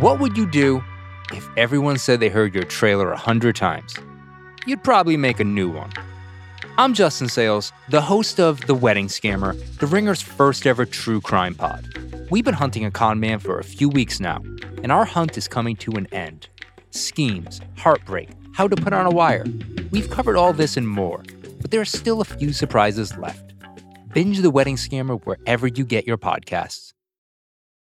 What would you do if everyone said they heard your trailer a hundred times? You'd probably make a new one. I'm Justin Sayles, the host of The Wedding Scammer, The Ringer's first ever true crime pod. We've been hunting a con man for a few weeks now, and our hunt is coming to an end. Schemes, heartbreak, how to put on a wire. We've covered all this and more, but there are still a few surprises left. Binge The Wedding Scammer wherever you get your podcasts.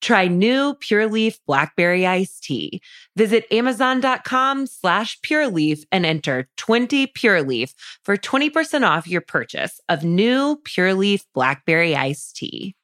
Try new Pure Leaf Blackberry Iced Tea. Visit Amazon.com slash Pure Leaf and enter 20 Pure Leaf for 20% off your purchase of new Pure Leaf Blackberry Iced Tea.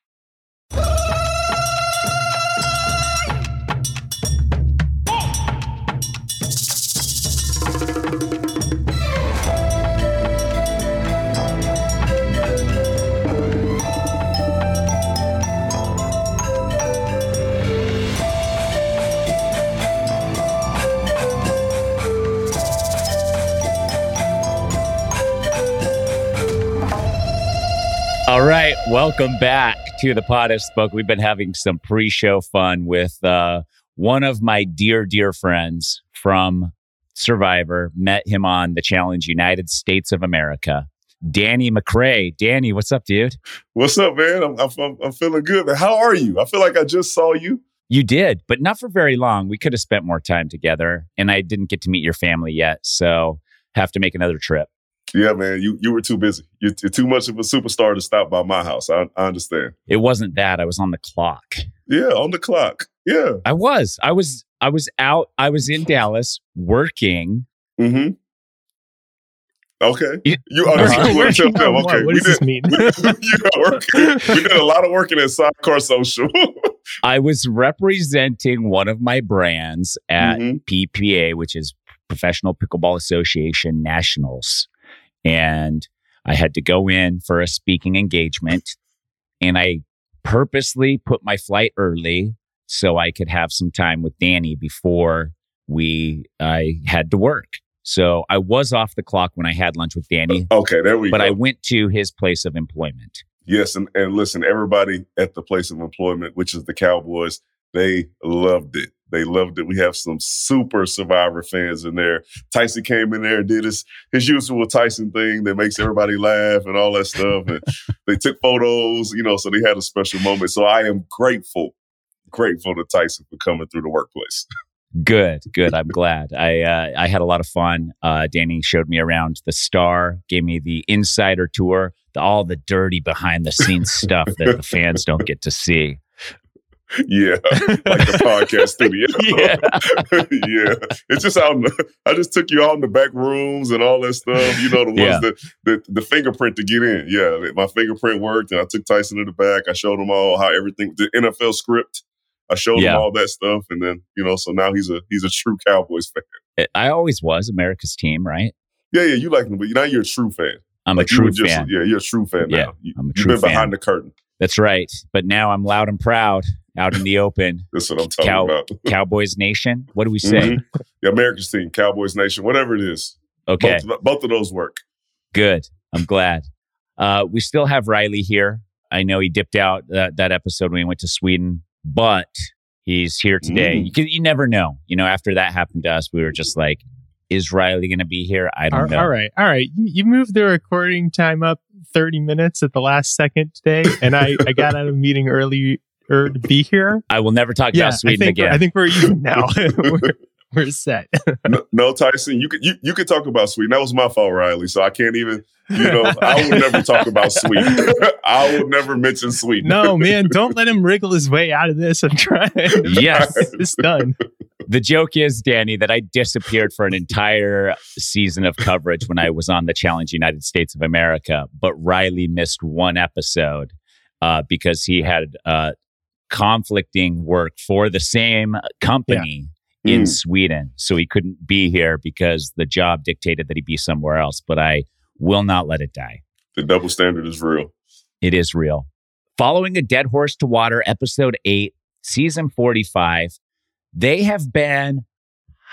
All right, welcome back to the of Spoke. We've been having some pre-show fun with uh, one of my dear, dear friends from Survivor. Met him on the Challenge United States of America. Danny McCray. Danny, what's up, dude? What's up, man? I'm, I'm, I'm feeling good. Man. How are you? I feel like I just saw you. You did, but not for very long. We could have spent more time together, and I didn't get to meet your family yet, so have to make another trip. Yeah, man, you you were too busy. You're, you're too much of a superstar to stop by my house. I, I understand. It wasn't that. I was on the clock. Yeah, on the clock. Yeah, I was. I was. I was out. I was in Dallas working. Mm-hmm. Okay. You- You you want to tell. What- Okay. what we does this did, mean? We, you got working. we did a lot of working at Sidecar Social. I was representing one of my brands at Mhm. PPA, which is Professional Pickleball Association Nationals. And I had to go in for a speaking engagement. And I purposely put my flight early so I could have some time with Danny before we I had to work. So I was off the clock when I had lunch with Danny, okay, there we but go. But I went to his place of employment. Yes, and, and listen, everybody at the place of employment, which is the Cowboys, they loved it. They loved it. We have some super Survivor fans in there. Tyson came in there and did his his usual Tyson thing that makes everybody laugh and all that stuff. And they took photos, you know, so they had a special moment. So I am grateful, grateful to Tyson for coming through the workplace. Good, good. I'm glad. I uh, I had a lot of fun. Uh, Danny showed me around the star, gave me the insider tour, the, all the dirty behind the scenes stuff that the fans don't get to see. Yeah, like the podcast studio. Yeah. yeah. It's just out. In the, I just took you out in the back rooms and all that stuff. You know, the ones Yeah. that the, the fingerprint to get in. Yeah, my fingerprint worked, and I took Tyson to the back. I showed him all how everything, the NFL script. I showed Yeah. him all that stuff, and then you know, so now he's a he's a true Cowboys fan. Eh, I always was America's team, right? Yeah, yeah, you like him, but now you're a true fan. I'm Like a true just- fan. Yeah, you're a true fan Yeah, now. You, I'm a true you've been fan. behind the curtain. That's right. But now I'm loud and proud out in the open. That's what I'm talking Cow- about. Cowboys Nation. What do we say? Mhm. The America's team, Cowboys Nation, whatever it is. Okay, Both, both of those work. good. I'm glad. Uh, we still have Riley here. I know he dipped out that, that episode when he went to Sweden, but he's here today. Mm. You, can, you never know. You know, after that happened to us, we were just like, is Riley going to be here? I don't All- know. all right, all right. You, you moved the recording time up 30 minutes at the last second today, and I, I got out of a meeting early er, to be here. I will never talk Yeah, about I Sweden think again. I think we're even now. we're, we're set. no, no, Tyson, you could you, you could talk about Sweden. That was my fault, Riley. So I can't even. You know, I would never talk about Sweden. I would never mention Sweden. No, man, don't let him wriggle his way out of this. I'm trying. Yes. it's done. The joke is, Danny, that I disappeared for an entire season of coverage when I was on the Challenge United States of America, but Riley missed one episode uh, because he had uh, conflicting work for the same company in Mm. Sweden. So he couldn't be here because the job dictated that he be somewhere else. But I will not let it die. The double standard is real. It is real. Following a dead horse to water, episode eight, season 45, they have been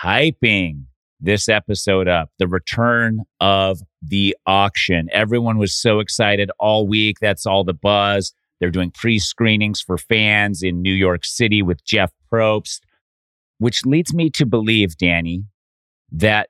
hyping this episode up, the return of the auction. Everyone was so excited all week. That's all the buzz. They're doing pre screenings for fans in New York City with Jeff Probst, which leads me to believe, Danny, that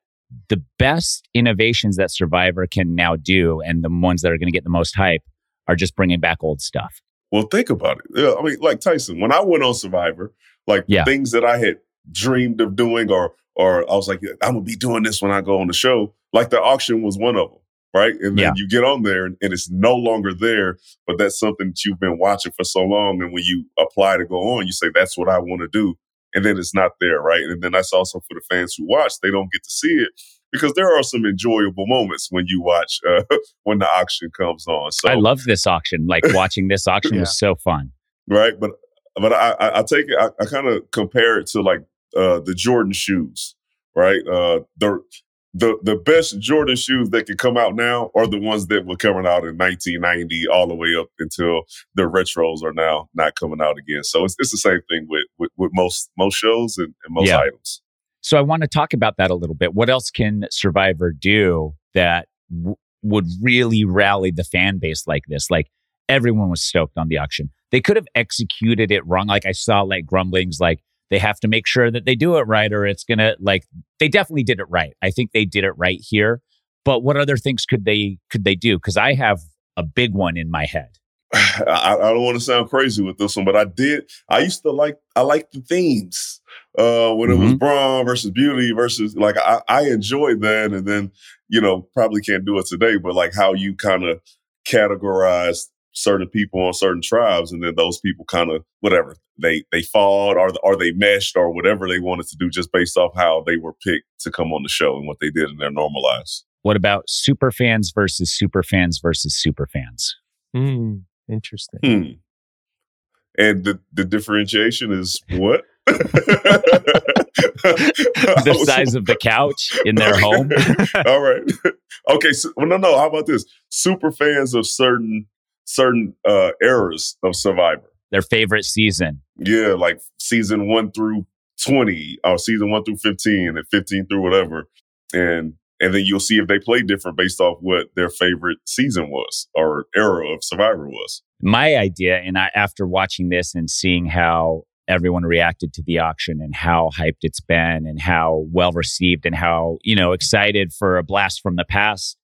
the best innovations that Survivor can now do and the ones that are going to get the most hype are just bringing back old stuff. Well, think about it. I mean, like Tyson, when I went on Survivor, like Yeah. things that I had dreamed of doing, or or I was like, I'm gonna be doing this when I go on the show. Like the auction was one of them, right? And then Yeah. you get on there, and, and it's no longer there, but that's something that you've been watching for so long. And when you apply to go on, you say that's what I want to do, and then it's not there, right? And then that's also for the fans who watch; they don't get to see it because there are some enjoyable moments when you watch uh, when the auction comes on. So I love this auction. Like watching this auction was so fun. right? But but I I, I take it. I, I kind of compare it to like uh, the Jordan shoes, right? Uh, the the the best Jordan shoes that can come out now are the ones that were coming out in 1990 all the way up until the retros are now not coming out again. So it's it's the same thing with with, with most most shows and, and most Yeah. items. So I want to talk about that a little bit. What else can Survivor do that w- would really rally the fan base like this? Like everyone was stoked on the auction. They could have executed it wrong. Like I saw like grumblings like they have to make sure that they do it right or it's going to like they definitely did it right. I think they did it right here. But what other things could they could they do? Cuz I have a big one in my head. I, I don't want to sound crazy with this one, but I did. I used to like I like the themes uh, when it was Brawn versus Beauty versus like I, I enjoyed that, and then you know probably can't do it today, but like how you kind of categorize certain people on certain tribes, and then those people kind of whatever they they fought or or they meshed or whatever they wanted to do just based off how they were picked to come on the show and what they did in their normal lives. What about super fans versus super fans versus super fans? Hmm, interesting. Hmm. And the the differentiation is what? the size of the couch in their home. All right. Okay. So, well, no, no. How about this? Super fans of certain certain uh eras of Survivor. Their favorite season. Yeah, like season one through twenty, or season one through fifteen, and fifteen through whatever, and and then you'll see if they play different based off what their favorite season was or era of Survivor was. My idea, and I, after watching this and seeing how everyone reacted to the auction and how hyped it's been and how well received and how, you know, excited for a blast from the past,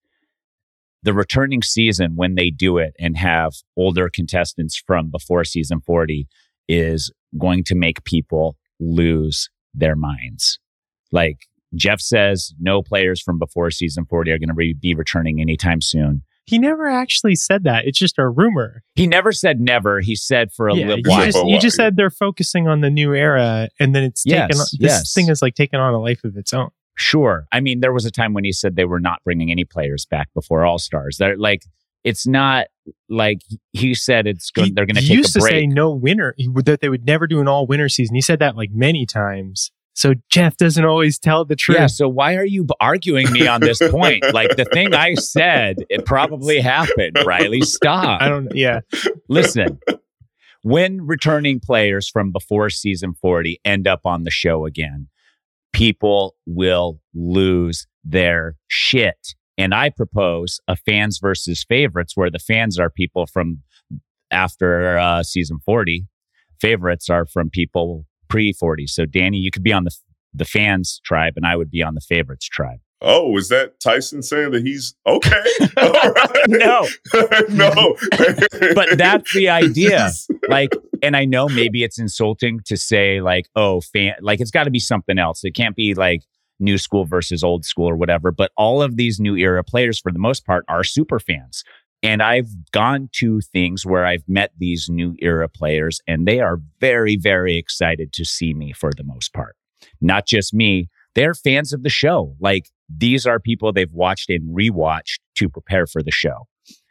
the returning season, when they do it and have older contestants from before season 40, is going to make people lose their minds. Like Jeff says, no players from before season 40 are going to re- be returning anytime soon. He never actually said that. It's just a rumor. He never said never. He said for a yeah, little while. just, you just said they're focusing on the new era, and then it's Yes, taken. On, this yes. thing is like taking on a life of its own. Sure. I mean, there was a time when he said they were not bringing any players back before All Stars. They're like, it's not like he said it's going. He- They're going to he take used to say no winner. Would, that they would never do an all winner season. He said that like many times. So Jeff doesn't always tell the truth. Yeah. So why are you arguing me on this point? like the thing I said, it probably happened. Riley, stop. I don't. Yeah, Listen, when returning players from before season 40 end up on the show again, people will lose their shit. And I propose a fans versus favorites where the fans are people from after uh, season 40. Favorites are from people pre 40. So, Danny, you could be on the, the fans tribe and I would be on the favorites tribe. Oh, is that Tyson saying that he's okay? No. no. But that's the idea. Like and I know maybe it's insulting to say like, oh, fan, like it's got to be something else. It can't be like new school versus old school or whatever. But all of these new era players, for the most part, are super fans. And I've gone to things where I've met these new era players, and they are very, very excited to see me for the most part. Not just me, they're fans of the show. Like these are people they've watched and rewatched to prepare for the show.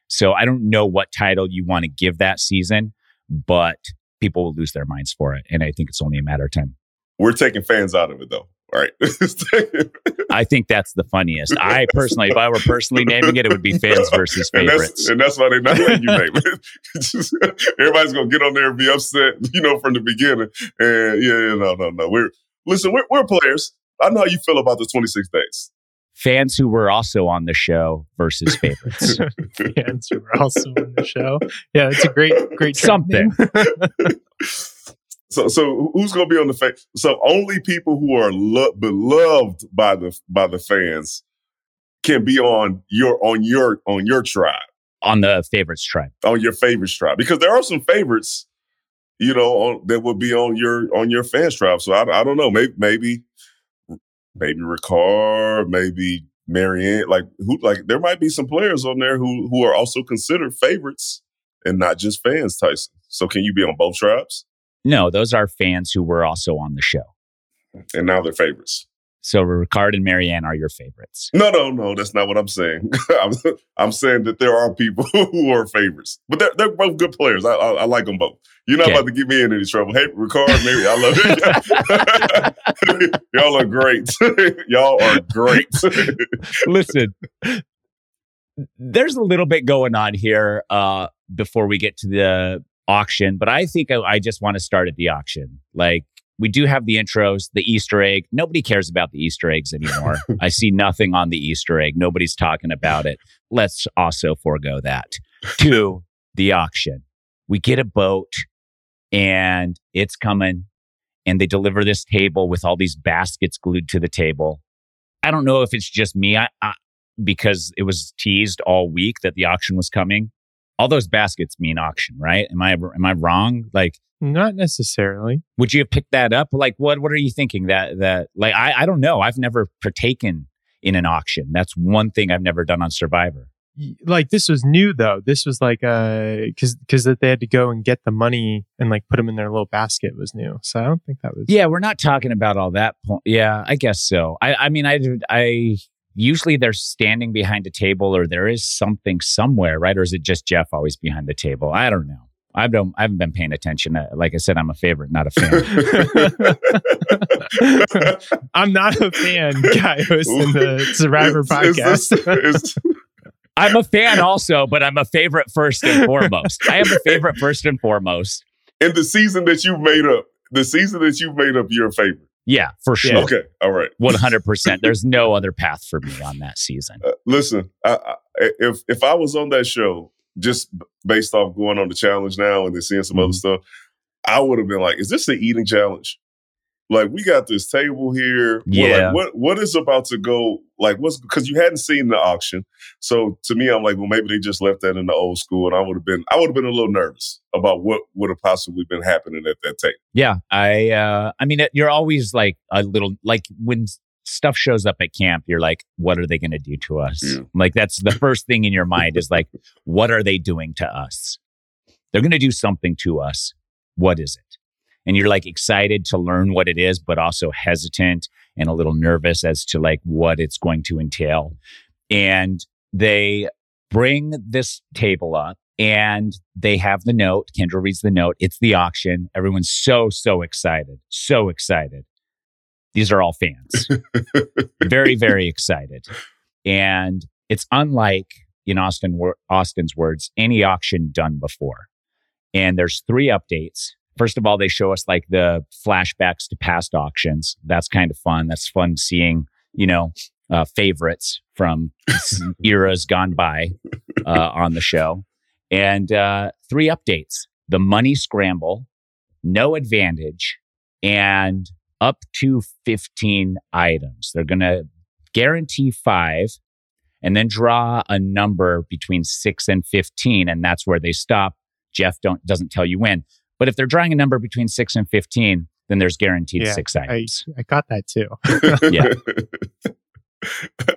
So I don't know what title you want to give that season, but people will lose their minds for it. And I think it's only a matter of time. We're taking fans out of it though. All right. I think that's the funniest. I personally, if I were personally naming it, it would be fans versus favorites. And that's, and that's why they're not letting you name it. Just, everybody's gonna get on there and be upset, you know, from the beginning. And yeah, yeah no, no, no. We're listen, we're, we're players. I know how you feel about the 26 days. Fans who were also on the show versus favorites. Fans who were also on the show. Yeah, it's a great, great something. So, so who's going to be on the face? So, only people who are lo- beloved by the by the fans can be on your on your on your tribe, on the favorites tribe, on your favorites tribe, because there are some favorites, you know, on, that will be on your on your fans tribe. So, I, I don't know, maybe maybe maybe Ricard, maybe Marianne, like who, like there might be some players on there who who are also considered favorites and not just fans. Tyson, so can you be on both tribes? No, those are fans who were also on the show. And now they're favorites. So Ricard and Marianne are your favorites. No, no, no, that's not what I'm saying. I'm, I'm, saying that there are people who are favorites, but they're, they're both good players. I, I, I like them both. You're not okay. about to get me in any trouble. Hey, Ricard, Mary, I love it. Y'all are great. Y'all are great. Listen, there's a little bit going on here uh, before we get to the auction, but I think I, I just want to start at the auction. Like we do have the intros, the Easter egg. Nobody cares about the Easter eggs anymore. I see nothing on the Easter egg. Nobody's talking about it. Let's also forego that. to the auction. We get a boat and it's coming and they deliver this table with all these baskets glued to the table. I don't know if it's just me I, I, because it was teased all week that the auction was coming all those baskets mean auction, right? Am I am I wrong? Like not necessarily. Would you have picked that up? Like what what are you thinking that that like I I don't know. I've never partaken in an auction. That's one thing I've never done on Survivor. Like this was new though. This was like uh cuz cuz that they had to go and get the money and like put them in their little basket was new. So I don't think that was Yeah, we're not talking about all that point. Yeah, I guess so. I I mean I I usually they're standing behind a table or there is something somewhere, right? Or is it just Jeff always behind the table? I don't know. I don't. I haven't been paying attention. Uh, like I said, I'm a favorite, not a fan. I'm not a fan, guy hosting the Survivor it's, podcast. It's, it's, I'm a fan also, but I'm a favorite first and foremost. I am a favorite first and foremost. In the season that you've made up, the season that you've made up, you're a favorite. Yeah, for sure. Yeah. Okay, all right. 100%. There's no other path for me on that season. Uh, listen, I, I, if if I was on that show just based off going on the challenge now and then seeing some mm-hmm. other stuff, I would have been like, is this the eating challenge? Like we got this table here. Yeah. Like, what what is about to go? Like what's because you hadn't seen the auction. So to me, I'm like, well, maybe they just left that in the old school, and I would have been I would have been a little nervous about what would have possibly been happening at that table. Yeah, I uh I mean, you're always like a little like when stuff shows up at camp, you're like, what are they going to do to us? Yeah. Like that's the first thing in your mind is like, what are they doing to us? They're going to do something to us. What is it? And you're like excited to learn what it is, but also hesitant and a little nervous as to like what it's going to entail. And they bring this table up and they have the note. Kendra reads the note. It's the auction. Everyone's so, so excited. So excited. These are all fans. very, very excited. And it's unlike, in Austin, Austin's words, any auction done before. And there's three updates First of all, they show us like the flashbacks to past auctions. That's kind of fun. That's fun seeing, you know, uh, favorites from eras gone by uh, on the show. And uh, three updates the money scramble, no advantage, and up to 15 items. They're going to guarantee five and then draw a number between six and 15. And that's where they stop. Jeff don't, doesn't tell you when. But if they're drawing a number between six and 15, then there's guaranteed Yeah, six I, items. I got that too. Yeah.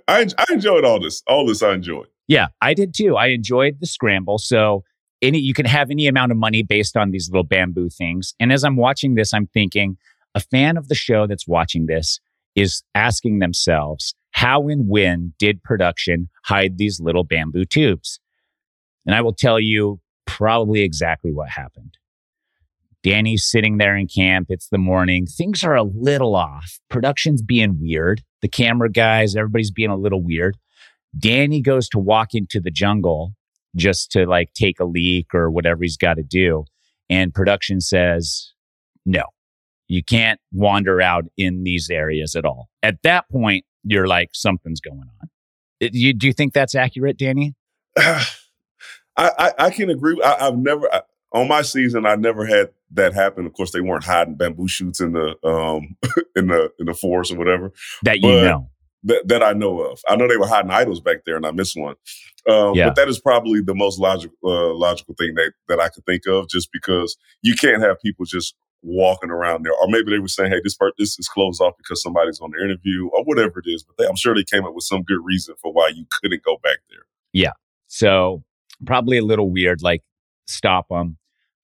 I I enjoyed all this. All this I enjoyed. Yeah, I did too. I enjoyed the scramble. So any you can have any amount of money based on these little bamboo things. And as I'm watching this, I'm thinking a fan of the show that's watching this is asking themselves, how and when did production hide these little bamboo tubes? And I will tell you probably exactly what happened. Danny's sitting there in camp. It's the morning. Things are a little off. Production's being weird. The camera guys, everybody's being a little weird. Danny goes to walk into the jungle just to like take a leak or whatever he's got to do. And production says, no, you can't wander out in these areas at all. At that point, you're like, something's going on. Uh, it- you, do you think that's accurate, Danny? I, I, I can agree. I, I've never I, on my season. I never had that happened. Of course, they weren't hiding bamboo shoots in the um in the in the forest or whatever That you know. that, that I know of. I know they were hiding idols back there, and I missed one. Um, Yeah. But that is probably the most logical uh, logical thing that that I could think of, just because you can't have people just walking around there, or maybe they were saying, "Hey, this part this is closed off because somebody's on the interview, or whatever it is." But they, I'm sure they came up with some good reason for why you couldn't go back there. Yeah. So probably a little weird, like stop them.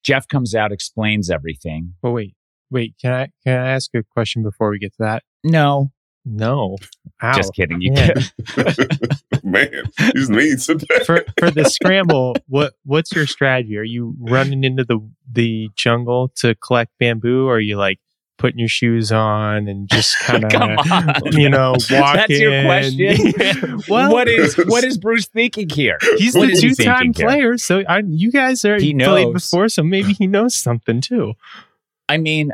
Jeff comes out, explains everything. But wait, wait. Can I can I ask a question before we get to that? No, No. Ow. just kidding. You Man. Man, he's mean today. for for the scramble, what what's your strategy? Are you running into the the jungle to collect bamboo, or are you like putting your shoes on and just kind of you know walking? That's your question? well, what is what is Bruce thinking here? he's what the two time thinking here? player, so I, you guys are He played knows. before, so maybe he knows something too. I mean,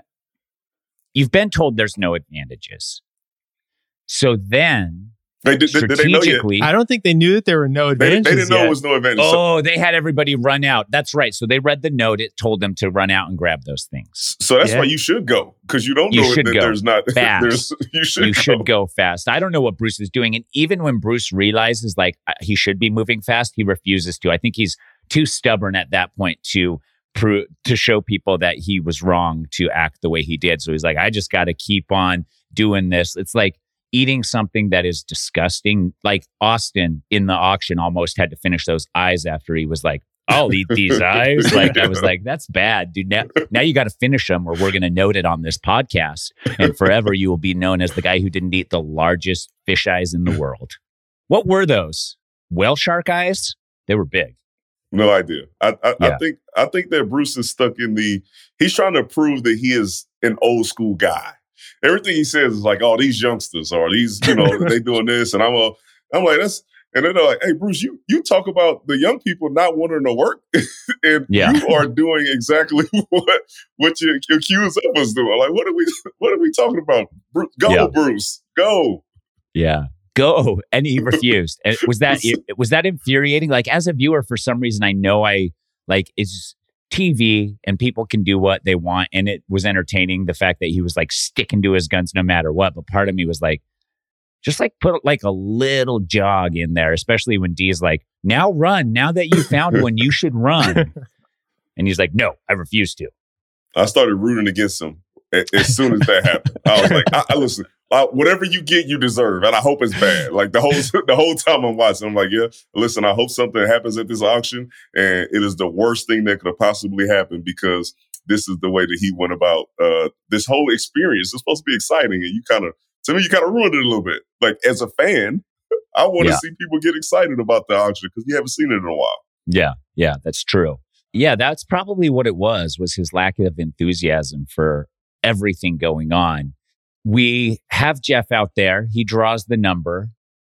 you've been told there's no advantages. So then, They did, did, did they know yet? strategically, I don't think they knew that there were no advantages. they didn't know yet. it was no advantage. So, oh, they had everybody run out. That's right. So they read the note. It told them to run out and grab those things. so that's Yeah. why you should go because you don't You know should that go there's not. fast. There's, you should. you go. should go fast. I don't know what Bruce is doing. And even when Bruce realizes like uh, he should be moving fast, he refuses to. I think he's too stubborn at that point to prove to show people that he was wrong to act the way he did. So he's like, I just got to keep on doing this. It's like eating something that is disgusting. Like Austin in the auction almost had to finish those eyes after he was like, I'll eat these eyes. Like I was like, that's bad, dude. Now, now you got to finish them, or we're going to note it on this podcast, and forever you will be known as the guy who didn't eat the largest fish eyes in the world. What were those? Whale shark eyes? They were big. No idea. I, I, I think I think that Bruce is stuck in the. He's trying to prove that he is an old school guy. Everything he says is like, "Oh, these youngsters are these, you know, they doing this," and I'm a, I'm like, that's, and then they're like, "Hey, Bruce, you you talk about the young people not wanting to work, and Yeah. you are doing exactly what what you accuse of us doing. Like, what are we what are we talking about? Bruce, go, Yeah. Bruce, go." Yeah. Go. And he refused. Was that was that infuriating? Like as a viewer, for some reason, I know I like it's TV and people can do what they want. And it was entertaining the fact that he was like sticking to his guns no matter what. But part of me was like, just like put like a little jog in there, especially when Dee's like, now run. Now that you found one, you should run. And he's like, no, I refuse to. I started rooting against him a- as soon as that happened. I was like, I, I listen, uh, whatever you get, you deserve, and I hope it's bad. Like the whole the whole time I'm watching, I'm like, yeah, listen, I hope something happens at this auction, and it is the worst thing that could have possibly happened because this is the way that he went about uh, this whole experience. It's supposed to be exciting, and you kind of, to me, you kind of ruined it a little bit. Like as a fan, I want to Yeah. see people get excited about the auction because you haven't seen it in a while. Yeah, yeah, that's true. Yeah, that's probably what it was was his lack of enthusiasm for everything going on. We have Jeff out there. He draws the number.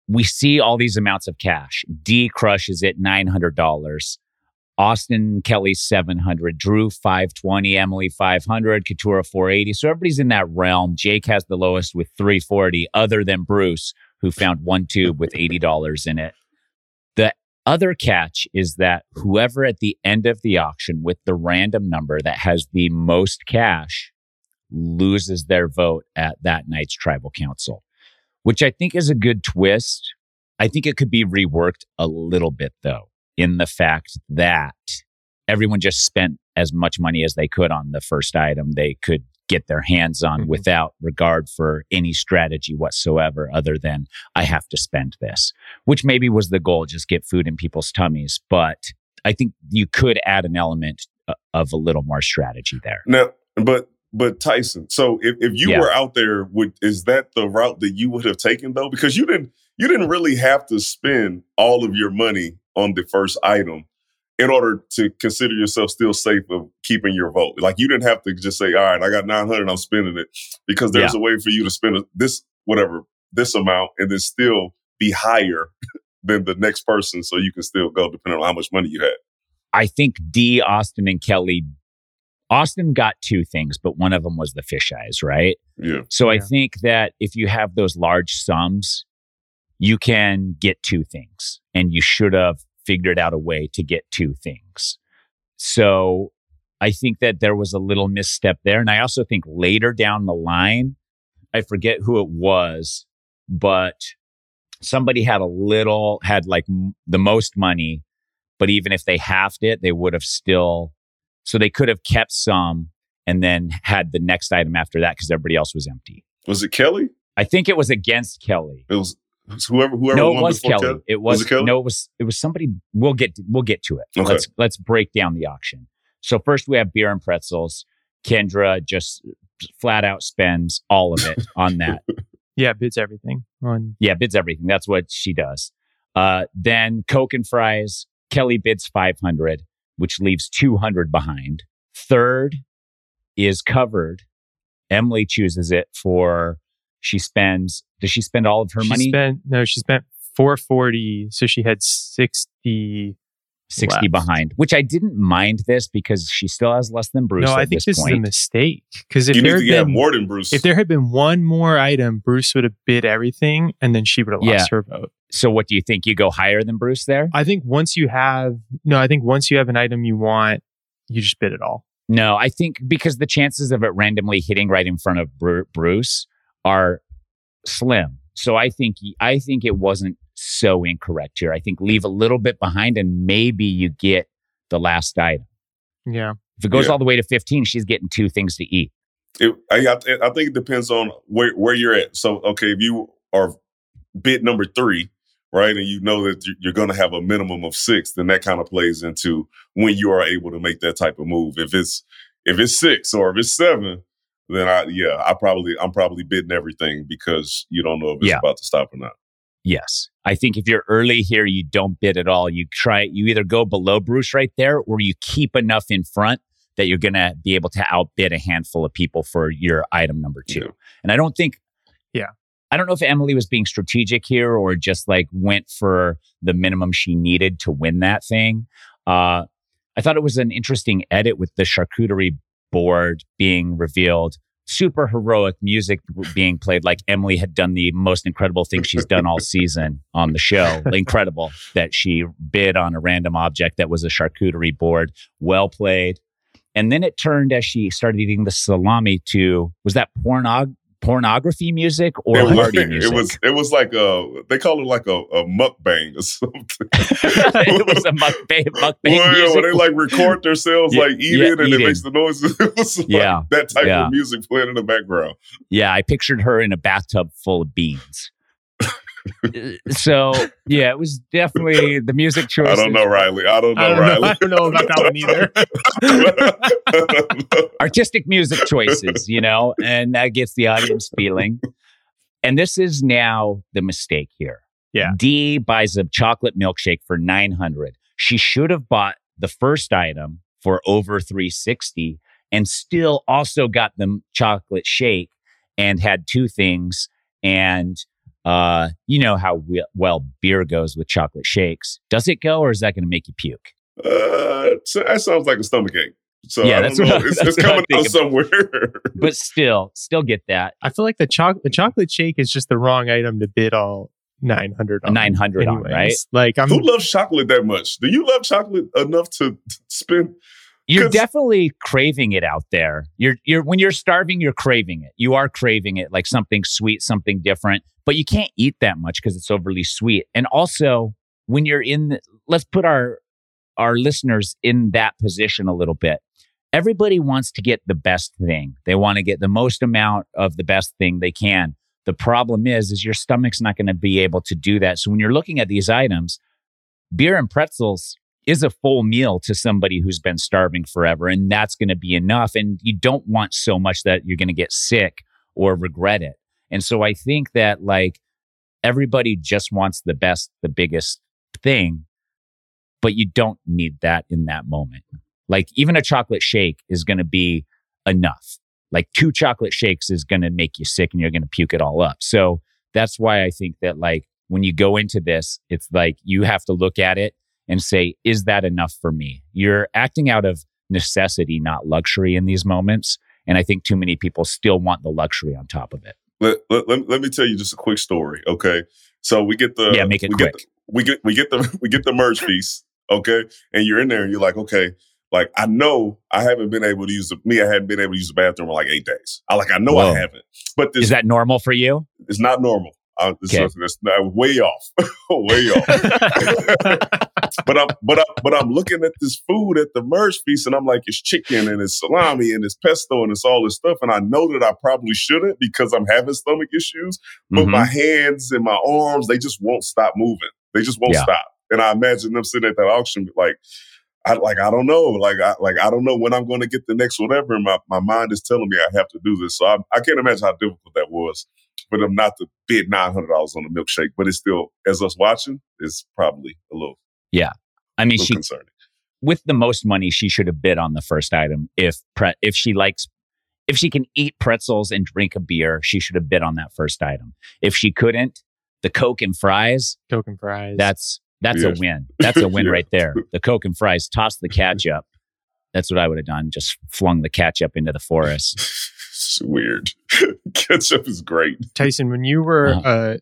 We see all these amounts of cash. Dee crushes it $900. Austin Kellie 700, Drew 520, Emily 500, Katurah 480. So everybody's in that realm. Jake has the lowest with 340 other than Bruce who found one tube with $80 in it. The other catch is that whoever at the end of the auction with the random number that has the most cash loses their vote at that night's tribal council, which I think is a good twist. I think it could be reworked a little bit though, in the fact that everyone just spent as much money as they could on the first item they could get their hands on Mhm. without regard for any strategy whatsoever other than I have to spend this, which maybe was the goal, just get food in people's tummies. But I think you could add an element uh, of a little more strategy there. No, but but Tyson, so if, if you Yeah. were out there, would is that the route that you would have taken though? Because you didn't you didn't really have to spend all of your money on the first item in order to consider yourself still safe of keeping your vote. Like you didn't have to just say, "All right, I got nine hundred, I'm spending it," because there's a way for you to spend a- this whatever this amount and then still be higher than the next person, so you can still go depending on how much money you had. I think Dee, Austin, and Kellie. Austin got two things, but one of them was the fish eyes, right? Yeah, So I think that if you have those large sums, you can get two things, and you should have figured out a way to get two things. So I think that there was a little misstep there. And I also think later down the line, I forget who it was, but somebody had a little, had like m- the most money, but even if they halved it, they would have still, so they could have kept some and then had the next item after that because everybody else was empty. was it Kellie? I think it was against Kellie. It was, it was whoever whoever no, it won was before Kellie. It was, Was it Kellie? no, it was it was somebody. We'll get we'll get to it. Okay. Let's let's break down the auction. So first we have beer and pretzels. Kendra just flat out spends all of it on that. Yeah, bids everything on. Yeah, bids everything. That's what she does. Uh, then Coke and fries. Kellie bids 500, which leaves 200 behind. Third is covered. Emily chooses it for, she spends, does she spend all of her she money? spent no, she spent four forty, so she had sixty. 60 left. behind, which I didn't mind this because she still has less than Bruce no, at I think this this is a mistake because if You there need had to have been more than Bruce. if there had been one more item, Bruce would have bid everything, and then she would have Yeah. lost her vote. so what do you think? You go higher than Bruce there? I think once you have no, I think once you have an item you want, you just bid it all. No, I think because the chances of it randomly hitting right in front of Bruce are slim. So I think I think it wasn't so incorrect here. I think leave a little bit behind and maybe you get the last item. Yeah, If it goes Yeah. all the way to 15, she's getting two things to eat. It, I, I I think it depends on where where you're at. So, okay, if you are bid number three, right, and you know that you- you're going to have a minimum of six, then that kind of plays into when you are able to make that type of move. If it's if it's six or if it's seven, then I yeah, I probably I'm probably bidding everything because you don't know if it's Yeah. about to stop or not. Yes. I think if you're early here, you don't bid at all. You try, you either go below Bruce right there or you keep enough in front that you're going to be able to outbid a handful of people for your item number two. Yeah. And I don't think, Yeah. I don't know if Emily was being strategic here or just like went for the minimum she needed to win that thing. Uh, I thought it was an interesting edit with the charcuterie board being revealed. Super heroic music being played, like Emily had done the most incredible thing she's done all season on the show. Incredible that she bid on a random object that was a charcuterie board. Well played. And then it turned as she started eating the salami to was that pornog- pornography music or it, was, party music? it was it was like a they call it like a, a mukbang or something. it was a mukbang, mukbang Well, music. when they like record themselves Yeah, like eating yeah, and eating. it makes the noises. It was like Yeah, that type yeah. of music playing in the background. Yeah, I pictured her in a bathtub full of beans. so yeah, it was definitely the music choice. I don't know, Riley. I don't know, I don't Riley. know. I don't know about that one either. Artistic music choices, you know, and that gets the audience feeling. And this is now the mistake here. Yeah. Dee buys a chocolate milkshake for 900. She should have bought the first item for over 360 and still also got the chocolate shake and had two things and uh you know how we- well beer goes with chocolate shakes. Does it go or is that going to make you puke? uh, that sounds like a stomach ache. So Yeah, I that's what it's, that's it's what I'm coming out thinking. somewhere. But still, still get that. I feel like the chocolate the chocolate shake is just the wrong item to bid all nine hundred. A 900 on, right? Like I'm Who loves chocolate that much? Do you love chocolate enough to spend? You're definitely craving it out there. You're you're when you're starving, you're craving it. You are craving it like something sweet, something different, but you can't eat that much because it's overly sweet. And also, when you're in the, let's put our our listeners in that position a little bit. Everybody wants to get the best thing. They want to get the most amount of the best thing they can. The problem is, is your stomach's not going to be able to do that. So when you're looking at these items, beer and pretzels is a full meal to somebody who's been starving forever. And that's going to be enough. And you don't want so much that you're going to get sick or regret it. And so I think that like everybody just wants the best, the biggest thing, but you don't need that in that moment. Like even a chocolate shake is going to be enough. Like two chocolate shakes is going to make you sick and you're going to puke it all up. So that's why I think that like when you go into this, it's like you have to look at it and say, is that enough for me? You're acting out of necessity, not luxury in these moments. And I think too many people still want the luxury on top of it. Let, let, let, let me tell you just a quick story. Okay. So we get the, yeah, make it we quick. Get the, we get, we get the, we get the merge piece. Okay. And you're in there and you're like, okay, like I know I haven't been able to use the, me. I hadn't been able to use the bathroom in like eight days. I like I know Whoa. I haven't, but this Is that normal for you? it's not normal. This Okay. is way off, way off. but I'm but I'm but I'm looking at this food at the merge feast, and I'm like, it's chicken and it's salami and it's pesto and it's all this stuff, and I know that I probably shouldn't because I'm having stomach issues. But Mhm. my hands and my arms, they just won't stop moving. They just won't Yeah. stop. And I imagine them sitting at that auction, like, I like I don't know, like I like I don't know when I'm going to get the next whatever. And my, my mind is telling me I have to do this. So I, I can't imagine how difficult that was for them not to bid nine hundred dollars on a milkshake. But it's still, as us watching, it's probably a little, Yeah, I mean, little she concerning. with the most money, she should have bid on the first item. If pre- if she likes, if she can eat pretzels and drink a beer, she should have bid on that first item. If she couldn't, the Coke and fries, Coke and fries. that's that's Yes. a win. That's a win Yeah. right there. The Coke and fries, toss the ketchup. That's what I would have done. Just flung the ketchup into the forest. it's weird. Ketchup is great. Tyson. When you were Uh-huh. uh,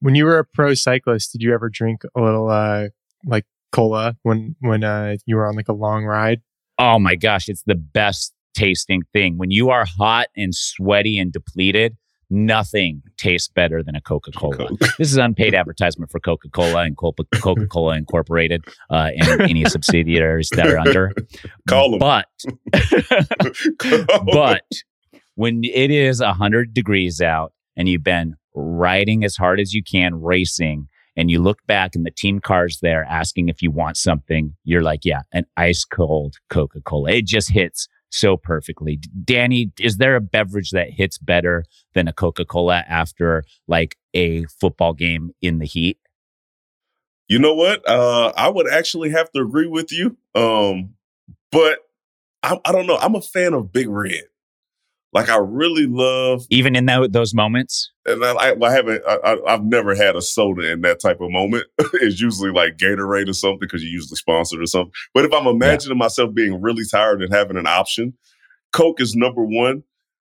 when you were a pro cyclist, did you ever drink a little uh, like cola when when uh, you were on like a long ride? Oh my gosh, it's the best tasting thing. When you are hot and sweaty and depleted, nothing tastes better than a Coca Cola. Coke. This is unpaid advertisement for Coca Cola and Coca Cola Incorporated uh, and any subsidiaries that are under. Call 'em. But but when it is 100 degrees out and you've been riding as hard as you can racing and you look back and the team car's there asking if you want something you're like yeah an ice cold coca-cola it just hits so perfectly danny is there a beverage that hits better than a coca-cola after like a football game in the heat You know what? Uh, I would actually have to agree with you. Um, but I, I don't know. I'm a fan of Big Red. Like I really love, even in tho- those moments and I, I, haven't. I, I, I've never had a soda in that type of moment. it's usually like Gatorade or something because you're usually sponsored or something. But if I'm imagining myself being really tired and having an option, Coke is number one.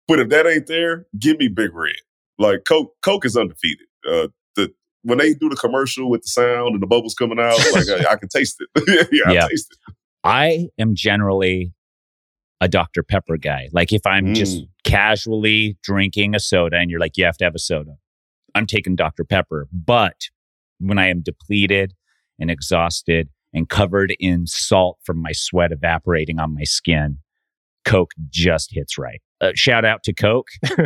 But if that ain't there, give me Big Red. Like Coke, Coke is undefeated. Uh, the when they do the commercial with the sound and the bubbles coming out, like I, I can taste it. yeah, Yeah. I taste it. I am generally a Dr. Pepper guy. Like if I'm just Mm. casually drinking a soda and you're like, you have to have a soda, I'm taking Dr. Pepper. But when I am depleted and exhausted and covered in salt from my sweat evaporating on my skin, Coke just hits right. Uh, shout out to Coke.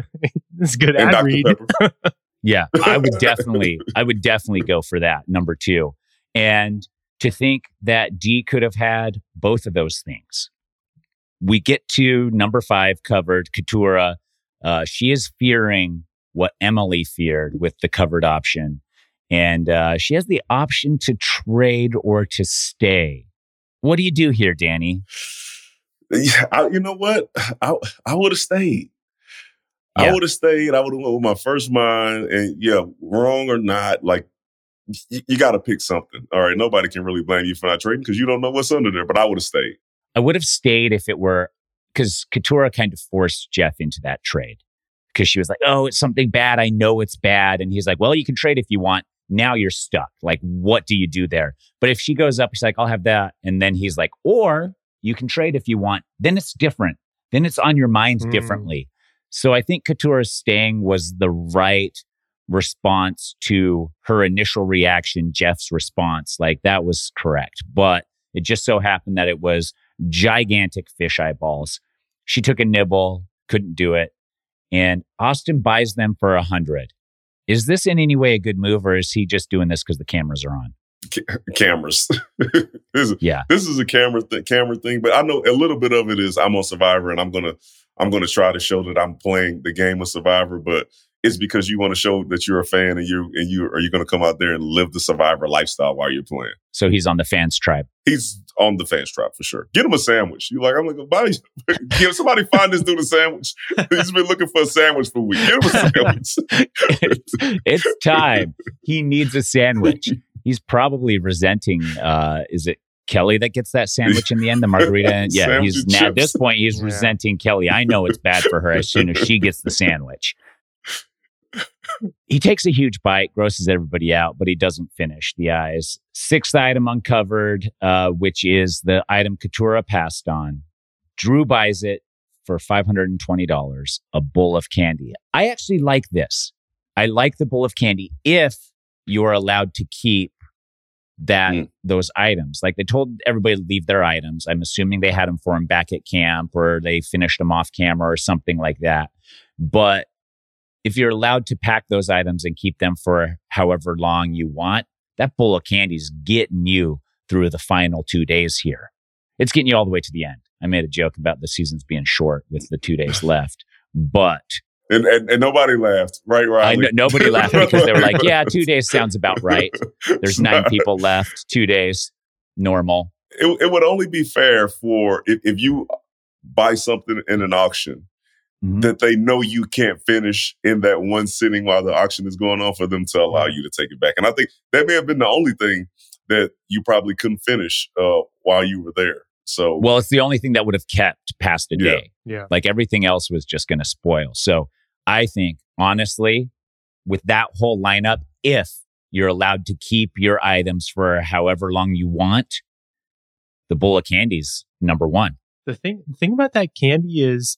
It's good And ad Dr. read. Pepper. Yeah, I would definitely, I would definitely go for that number two. And to think that Dee could have had both of those things. We get to number five covered, Katurah. Uh, she is fearing what Emily feared with the covered option. And uh, she has the option to trade or to stay. What do you do here, Danny? Yeah, I, you know what? I I would have stayed. I would have stayed. I would have went with my first mind. And yeah, wrong or not, like you got to pick something. All right, nobody can really blame you for not trading because you don't know what's under there. But I would have stayed. I would have stayed if it were because Katurah kind of forced Jeff into that trade because she was like, "Oh, it's something bad. I know it's bad," and he's like, "Well, you can trade if you want. Now you're stuck. Like, what do you do there?" But if she goes up, she's like, "I'll have that," and then he's like, "Or you can trade if you want." Then it's different. Then it's on your mind Mm. differently. So I think Katurah's staying was the right response to her initial reaction, Jeff's response. Like that was correct. But It just so happened that it was gigantic fish eyeballs. She took a nibble, couldn't do it. And Austin buys them for a hundred. Is this in any way a good move or is he just doing this because the cameras are on? cameras. this is, Yeah. this is a camera th- camera thing, but I know a little bit of it is I'm on Survivor and I'm gonna I'm gonna try to show that I'm playing the game of Survivor, but it's because you want to show that you're a fan and you and you are you gonna come out there and live the Survivor lifestyle while you're playing. So he's on the fans tribe. He's on the fans tribe for sure. Get him a sandwich. You like? I'm like, buy. Give somebody find this dude a sandwich. He's been looking for a sandwich for a week. Get him a sandwich. it's, it's time. He needs a sandwich. He's probably resenting. Uh, is it Kellie that gets that sandwich in the end? The margarita. Yeah, he's now, at this point he's Yeah. resenting Kellie. I know it's bad for her as soon as she gets the sandwich. He takes a huge bite, grosses everybody out, but he doesn't finish the eyes. Sixth item uncovered, uh, which is the item Katurah passed on. Drew buys it for $520, a bowl of candy. I actually like this. I like the bowl of candy if you are allowed to keep that Mm. those items. Like they told everybody to leave their items. I'm assuming they had them for him back at camp or they finished them off camera or something like that. But if you're allowed to pack those items and keep them for however long you want, that bowl of candy is getting you through the final two days here. It's getting you all the way to the end. I made a joke about the seasons being short with the two days left, but And, and and nobody laughed, right? I Riley? nobody laughed because they were like, "Yeah, two days sounds about right." There's nine people left. Two days, normal. It, it would only be fair for if, if you buy something in an auction Mhm. that they know you can't finish in that one sitting while the auction is going on for them to allow you to take it back. And I think that may have been the only thing that you probably couldn't finish uh, while you were there. So Well, it's the only thing that would have kept past a Yeah. day. Yeah. Like everything else was just going to spoil. So I think, honestly, with that whole lineup, if you're allowed to keep your items for however long you want, the bowl of candies number one. The thing the thing about that candy is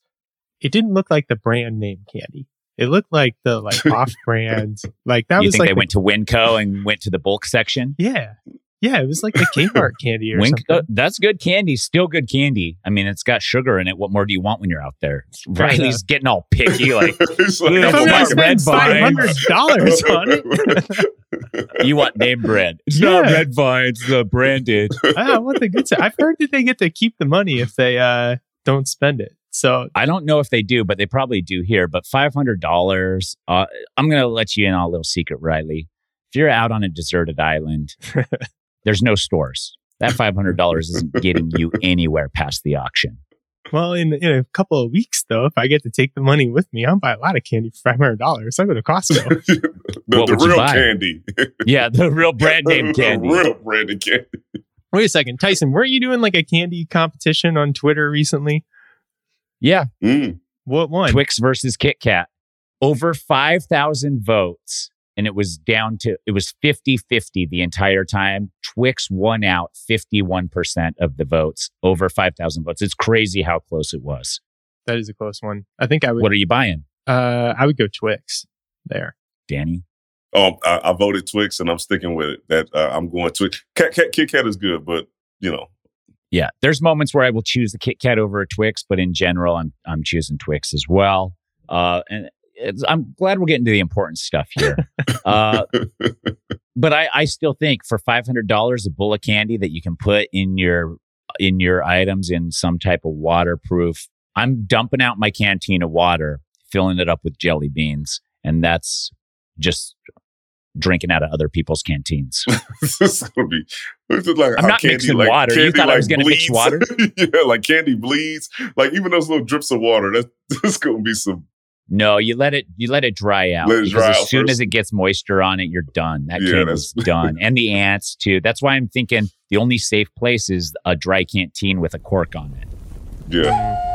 it didn't look like the brand name candy. It looked like the like off brand. Like that you was think like they the- went to Winco and went to the bulk section? Yeah. Yeah, it was like the Kmart candy or Wink, something. that's good candy. Still good candy. I mean, it's got sugar in it. What more do you want when you're out there? Right. Riley's getting all picky. Like, It's like, If If I'm I'm gonna spend five vine. hundred dollars on it, you want name brand. It's Yeah. not red vine. It's the branded. I want the good side. I've heard that they get to keep the money if they uh don't spend it. So I don't know if they do, but they probably do here. But $500, uh, I'm going to let you in on a little secret, Riley. If you're out on a deserted island, there's no stores. That $500 isn't getting you anywhere past the auction. well, in in a couple of weeks though, if I get to take the money with me, I'll buy a lot of candy for five hundred dollars. I'll go to Costco. the, What the would you real buy? candy. Yeah, the real brand name candy. the real branded candy. Wait a second, Tyson, weren't you doing like a candy competition on Twitter recently? Yeah, Mm. What one? Twix versus Kit Kat. Over 5,000 votes. And it was down to, it was 50 50 the entire time. Twix won out 51% of the votes, over 5,000 votes. It's crazy how close it was. That is a close one. I think I would. What are you buying, uh, I would go Twix there. Danny? Oh, I, I voted Twix, and I'm sticking with it. That uh, I'm going Twix. Cat, cat, Kit Kat is good, but you know, Yeah, there's moments where I will choose the Kit Kat over a Twix, but in general, I'm I'm choosing Twix as well. Uh, and it's, I'm glad we're getting to the important stuff here. uh, but I, I still think for five hundred dollars, a bowl of candy that you can put in your in your items in some type of waterproof. I'm dumping out my canteen of water, filling it up with jelly beans, and that's just drinking out of other people's canteens. this is gonna be. This is like I'm not candy, mixing like, water. You candy, thought I was gonna mix bleeds. water? yeah, like candy bleeds. Like even those little drips of water. That's this gonna be some. No, you let it you let it dry out. Let it dry as out soon first. as it gets moisture on it, you're done. That Yeah, candy's that's- done. And the ants too. That's why I'm thinking the only safe place is a dry canteen with a cork on it. Yeah. Mm.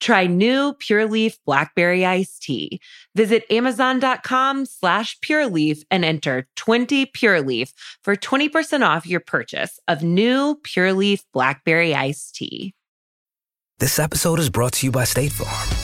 Try new Pure Leaf Blackberry Iced Tea. Visit Amazon.com slash Pure Leaf and enter 20 Pure Leaf for 20% off your purchase of new Pure Leaf Blackberry Iced Tea. This episode is brought to you by State Farm.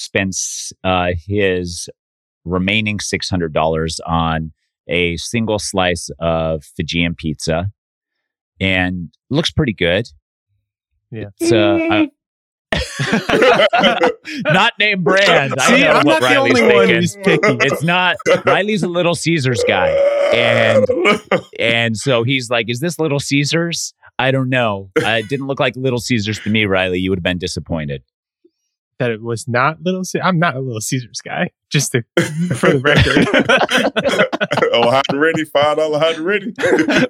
spends uh, his remaining $600 on a single slice of Fijian pizza and looks pretty good. Yeah. So, uh, not name brand. I See, know I'm what not the Riley's only one who's picky. It's not Riley's a Little Caesars guy, and and so he's like, "Is this Little Caesars?" I don't know. Uh, it didn't look like Little Caesars to me, Riley. You would have been disappointed. That it was not Little Caesars. I'm not a Little Caesars guy, just to, for the record. oh, hot and ready, five dollar hot and ready.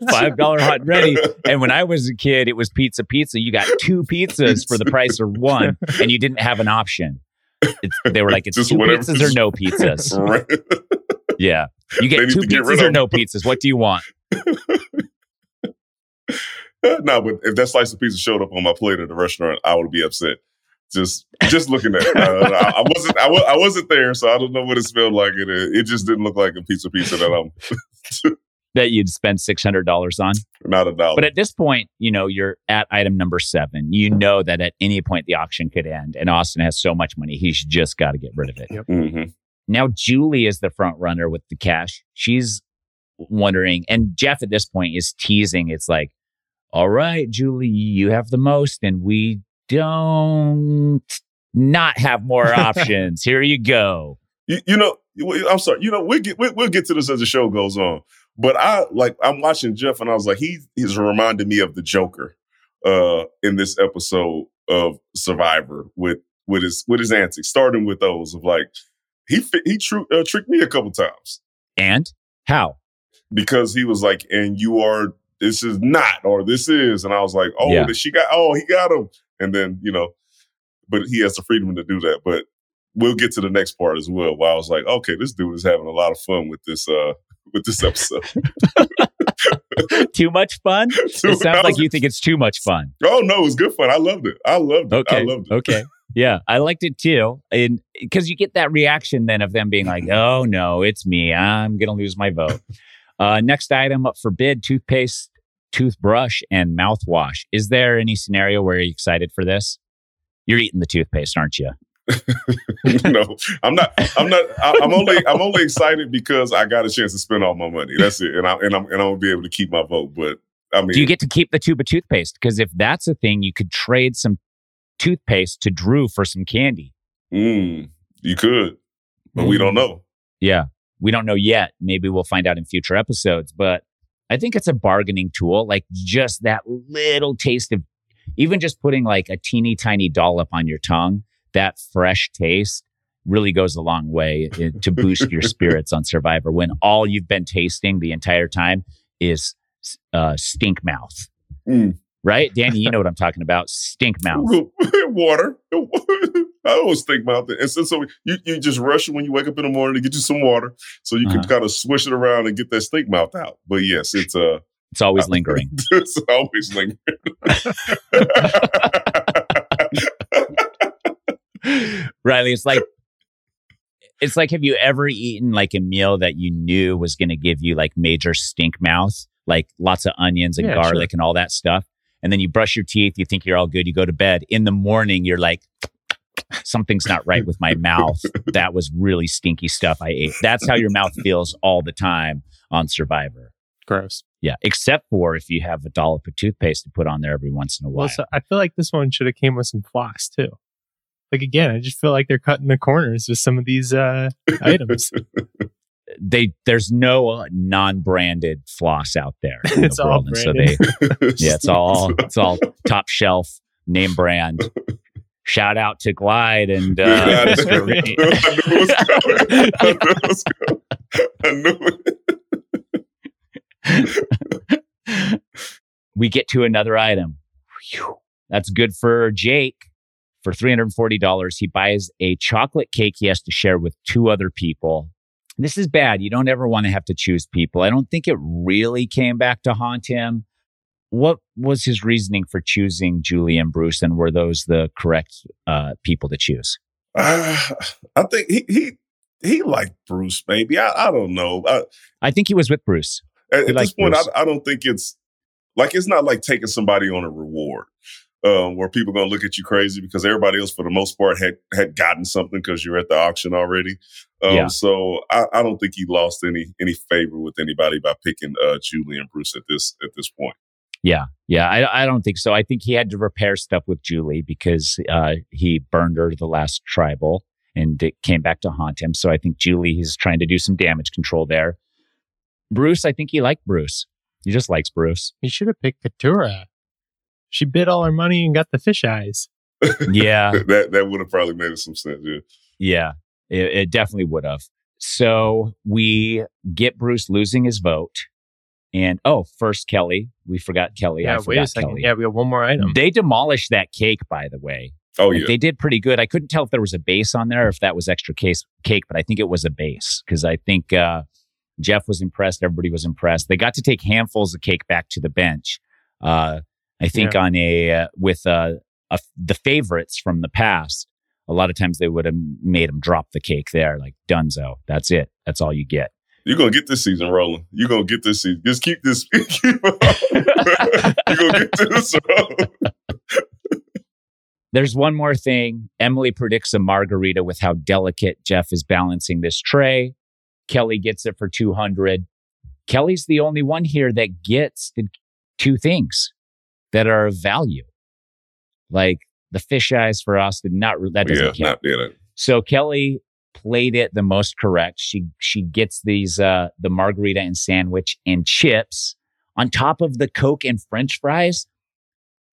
Five dollar hot and ready. And when I was a kid, it was pizza pizza. You got two pizzas for the price of one, and you didn't have an option. It's, they were like, "It's Just two whatever. pizzas or no pizzas." Right. Yeah, you get two to get pizzas or no pizzas. What do you want? no, but if that slice of pizza showed up on my plate at the restaurant, I would be upset. Just, just looking at it, I, I- I wasn't, I, wasn't there, so I don't know what it smelled like. It, it just didn't look like a pizza pizza that I'm That you'd spend six hundred dollars on. not a dollar. But at this point, you know, you're at item number seven. You know that at any point the auction could end, and Austin has so much money, he's just got to get rid of it. Mhm. Now, Julie is the front runner with the cash. She's wondering, and Jeff at this point is teasing. It's like, all right, Julie, you have the most, and we don't not have more options. Here you go. You, you know, I'm sorry. You know, we'll get we'll, we'll get to this as the show goes on. But I like I'm watching Jeff, and I was like, he he's reminding me of the Joker uh, in this episode of Survivor with with his with his antics, starting with those of like he he tru- uh, tricked me a couple times And how? because he was like, and you are this is not or this is, and I was like, oh, Yeah. she got oh he got him, and then you know, but he has the freedom to do that, but. We'll get to the next part as well. Where I was like, okay, this dude is having a lot of fun with this uh with this episode. Too much fun? It sounds like you think it's too much fun. Oh no, it was good fun. I loved it. I loved it. Okay. I loved it. Okay. Yeah, I liked it too. And because you get that reaction then of them being like, oh no, it's me. I'm going to lose my vote. Uh, next item up for bid toothpaste, toothbrush, and mouthwash. Is there any scenario where you're excited for this? You're eating the toothpaste, aren't you? no, I'm not. I'm not. I, I'm only. I'm only excited because I got a chance to spend all my money. That's it. And I and I'm and I'm gonna be able to keep my vote. But I mean, Do you get to keep the tube of toothpaste? Because if that's a thing, you could trade some toothpaste to Drew for some candy. mm, you could, but we don't know. Yeah, we don't know yet. Maybe we'll find out in future episodes, but I think it's a bargaining tool. Like just that little taste of even just putting like a teeny tiny dollop on your tongue, that fresh taste really goes a long way to boost your spirits on Survivor when all you've been tasting the entire time is uh, stink mouth. Mm. Right? Danny, you know what I'm talking about. Stink mouth. Water. I always think about that. And so, so you, you just rush it when you wake up in the morning to get you some water, so you can Uh-huh. kind of swish it around and get that stink mouth out. But yes, it's uh, It's always lingering. it's always lingering. Riley, it's like it's like have you ever eaten like a meal that you knew was going to give you like major stink mouth, like lots of onions and Yeah, garlic and all that stuff, and then you brush your teeth, you think you're all good, you go to bed. In the morning, you're like something's not right with my mouth. That was really stinky stuff I ate. That's how your mouth feels all the time on Survivor. Gross. Yeah, except for if you have a dollop of toothpaste to put on there every once in a while. Well, so I feel like this one should have came with some floss too. Like again, I just feel like they're cutting the corners with some of these uh, items. they there's no uh, non-branded floss out there in It's the all world, and so they yeah, it's all it's all top shelf name brand. Shout out to Glide and Dude, uh, I, knew, I knew it was coming. I knew it was coming. I knew it. we get to another item. Phew. That's good for Jake. For $340, he buys a chocolate cake he has to share with two other people. This is bad. You don't ever want to have to choose people. I don't think it really came back to haunt him. What was his reasoning for choosing Julie and Bruce, and were those the correct uh, people to choose? Uh, I think he he he liked Bruce. Maybe I, I don't know. I, I think he was with Bruce. at at this point, I, I don't think it's like it's not like taking somebody on a reward. Um, where people gonna look at you crazy because everybody else, for the most part, had had gotten something because you're at the auction already. Um, Yeah. So I, I don't think he lost any any favor with anybody by picking uh, Julie and Bruce at this at this point. Yeah, yeah, I, I don't think so. I think he had to repair stuff with Julie because uh, he burned her the last tribal and it came back to haunt him. So I think Julie, he's trying to do some damage control there. Bruce, I think he liked Bruce. He just likes Bruce. He should have picked Katurah. She bid all her money and got the fish eyes. Yeah, that that would have probably made some sense. Yeah. yeah, it, it definitely would have. So we get Bruce losing his vote. And oh, first Kellie. We forgot Kellie. I yeah, wait a second. Kellie. Yeah, we have one more item. They demolished that cake, by the way. Oh Like, yeah. They did pretty good. I couldn't tell if there was a base on there or if that was extra case cake, but I think it was a base because I think uh, Jeff was impressed. Everybody was impressed. They got to take handfuls of cake back to the bench. Uh, I think on a uh, with uh, a, the favorites from the past. A lot of times they would have made them drop the cake there, like Dunzo. That's it. That's all you get. You're gonna get this season rolling. You're gonna get this season. Just keep this. Keep You're gonna get this rolling. There's one more thing. Emily predicts a margarita with how delicate Jeff is balancing this tray. Kellie gets it for 200. Kellie's the only one here that gets the two things that are of value. Like the fish eyes for Austin, not that doesn't Yeah, count. not yeah. that- So Kellie played it the most correct. She she gets these uh the margarita and sandwich and chips on top of the Coke and French fries.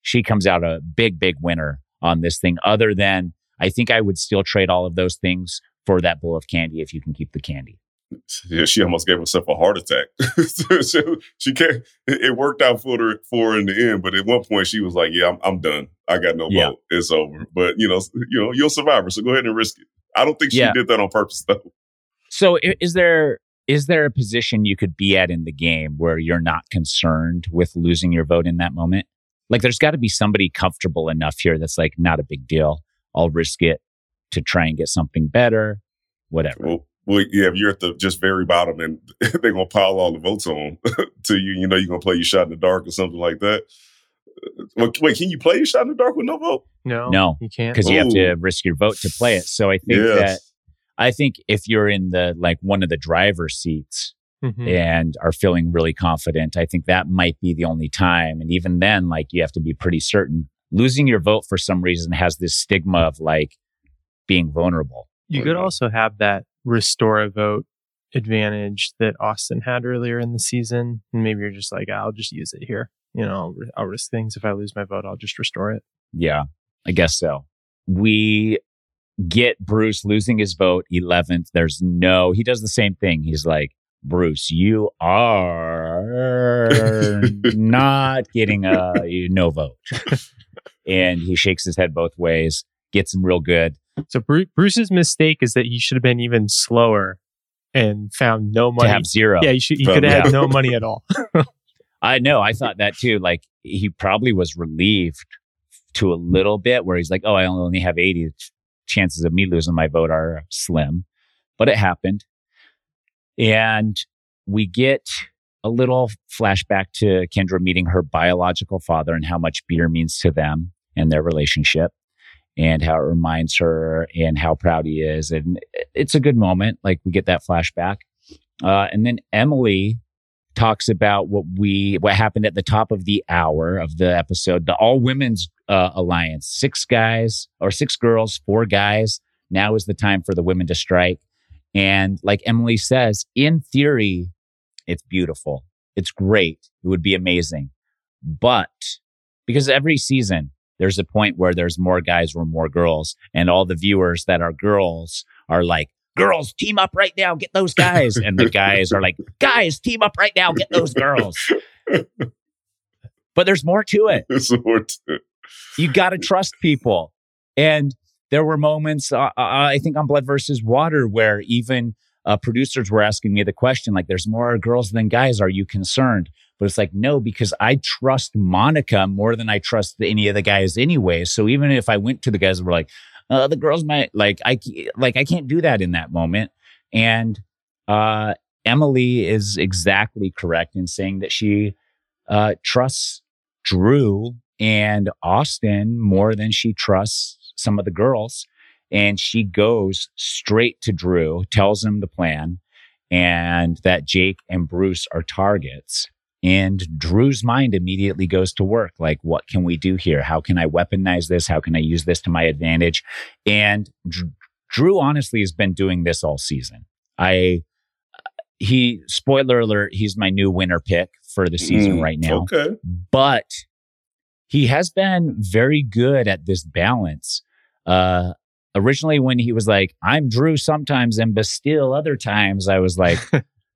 She comes out a big, big winner on this thing. Other than I think I would still trade all of those things for that bowl of candy if you can keep the candy. She almost gave herself a heart attack. she, she can't. It it worked out for her for her in the end, but at one point she was like, "Yeah, I'm, I'm done. I got no Yeah. vote. It's over." But you know, you know, you're a survivor, so go ahead and risk it. I don't think she Yeah. did that on purpose, though. So is there is there a position you could be at in the game where you're not concerned with losing your vote in that moment? Like there's got to be somebody comfortable enough here that's like not a big deal. I'll risk it to try and get something better, whatever. Well, well, yeah, if you're at the just very bottom and they're gonna pile all the votes on to you, you know, you're gonna play your shot in the dark or something like that. Uh, Wait, wait, can you play your shot in the dark with no vote? No, No, you can't. Because you have to risk your vote to play it. So I think that I think if you're in the like one of the driver's seats Mhm. and are feeling really confident, I think that might be the only time. And even then, like you have to be pretty certain. Losing your vote for some reason has this stigma of like being vulnerable. You could also have that restore a vote advantage that Austin had earlier in the season. And maybe you're just like, I'll just use it here. You know, I'll, I'll risk things. If I lose my vote, I'll just restore it. Yeah, I guess so. We get Bruce losing his vote 11th. There's no, he does the same thing. He's like, Bruce, you are not getting a no vote. and he shakes his head both ways, gets him real good. So Bruce's mistake is that he should have been even slower and found no money. to have zero. yeah, he, should, could have yeah. had no money at all. I know. I thought that too. Like he probably was relieved to a little bit where he's like, oh, I only have 80. Chances of me losing my vote are slim, but it happened. And we get a little flashback to Kendra meeting her biological father and how much beer means to them and their relationship and how it reminds her and how proud he is. And it's a good moment. Like we get that flashback. Uh, and then Emily talks about what we what happened at the top of the hour of the episode the all women's uh, alliance six guys or six girls four guys now is the time for the women to strike and like emily says in theory it's beautiful it's great it would be amazing but because every season there's a point where there's more guys or more girls and all the viewers that are girls are like girls team up right now get those guys. And the guys are like guys team up right now get those girls. But there's more to it. It's more to- it. You got to trust people. And there were moments uh, uh, i think on blood versus water where even uh, producers were asking me the question like there's more girls than guys. Are you concerned? But it's like no because i trust monica more than i trust any of the guys anyway. So even if i went to the guys and were like uh, the girls might like i like i can't do that in that moment. And uh emily is exactly correct in saying that she uh trusts drew and austin more than she trusts some of the girls and she goes straight to drew tells him the plan and that jake and bruce are targets and Drew's mind immediately goes to work. Like, what can we do here? How can I weaponize this? How can I use this to my advantage? And Dr- Drew honestly has been doing this all season. I, he, spoiler alert, he's my new winner pick for the season Mm, right now. Okay. But he has been very good at this balance. Uh, originally, when he was like, I'm Drew sometimes and Bastille other times, I was like,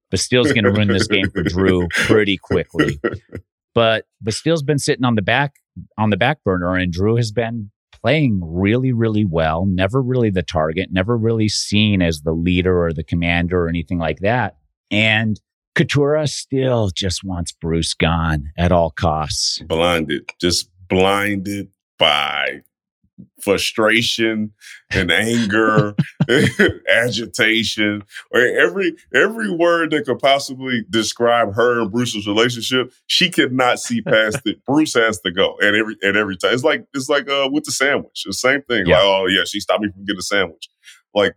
Bastille's going to ruin this game for Drew pretty quickly. But Bastille's been sitting on the back on the back burner, and Drew has been playing really, really well. Never really the target, never really seen as the leader or the commander or anything like that. And Katurah still just wants Bruce gone at all costs. blinded, just blinded by frustration and anger, agitation, or every every word that could possibly describe her and Bruce's relationship. She could not see past it. Bruce has to go at every at every time. It's like it's like uh with the sandwich. The same thing. Yeah. Like, oh yeah, she stopped me from getting a sandwich. Like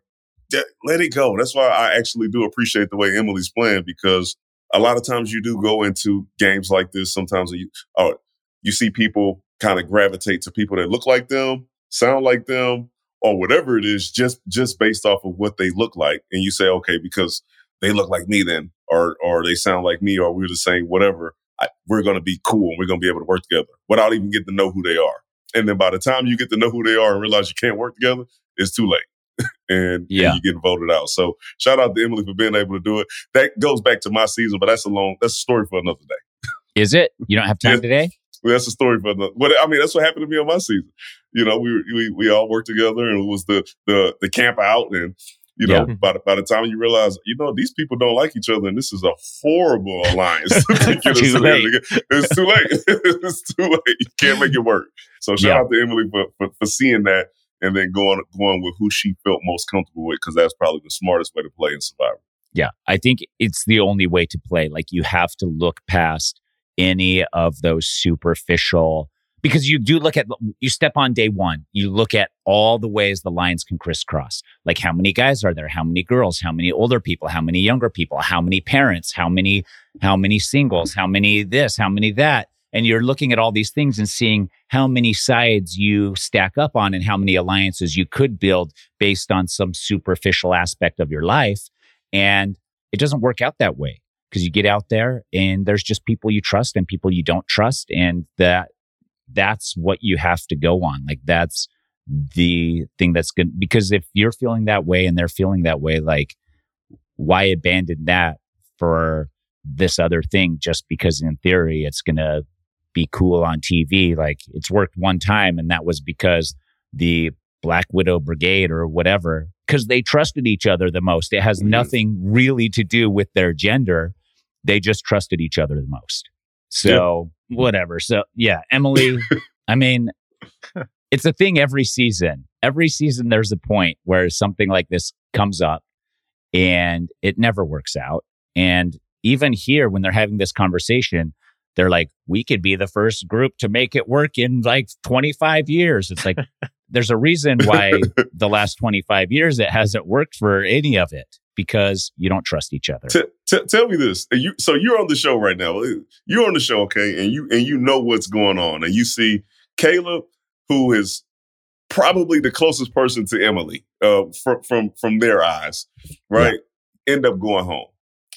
that- let it go. That's why I actually do appreciate the way Emily's playing because a lot of times you do go into games like this. Sometimes you oh you see people kind of gravitate to people that look like them, sound like them, or whatever it is, just just based off of what they look like, and you say, okay, because they look like me, then, or or they sound like me, or we're the same, whatever. I, we're going to be cool and we're going to be able to work together without even getting to know who they are. And then by the time you get to know who they are and realize you can't work together, it's too late. and, Yeah. and you get voted out. So shout out to Emily for being able to do it. That goes back to my season, but that's a long that's a story for another day. Is it? You don't have time Yeah. today? Well, that's a story for another. But I mean, that's what happened to me on my season. You know, we we we all worked together, and it was the the the camp out, and you know, Yeah. by the by the time you realize, you know, these people don't like each other, and this is a horrible alliance. to get Too late. It's too late. it's too late. You can't make it work. So shout Yeah. out to Emily for, for for seeing that, and then going going with who she felt most comfortable with, because that's probably the smartest way to play in Survivor. Yeah. I think it's the only way to play. Like you have to look past any of those superficial because you do look at you step on day one you look at all the ways the lines can crisscross. Like how many guys are there? How many girls? How many older people? How many younger people? How many parents? How many how many singles? How many this? How many that? And you're looking at all these things and seeing how many sides you stack up on and how many alliances you could build based on some superficial aspect of your life. And it doesn't work out that way because you get out there and there's just people you trust and people you don't trust and that that's what you have to go on. Like that's the thing that's good because if you're feeling that way and they're feeling that way like why abandon that for this other thing just because in theory it's going to be cool on TV like it's worked one time and that was because the Black Widow Brigade or whatever because they trusted each other the most. It has Mhm. nothing really to do with their gender. They just trusted each other the most. So whatever so yeah Emily I mean it's a thing every season. Every season, there's a point where something like this comes up and it never works out. And even here, when they're having this conversation, they're like, we could be the first group to make it work in like 25 years. It's like, there's a reason why the last 25 years it hasn't worked for any of it because you don't trust each other. T- t- tell me this. You so you're on the show right now. You're on the show, okay, and you and you know what's going on, and you see Caleb, who is probably the closest person to Emily uh, from from from their eyes, right? Yeah. End up going home,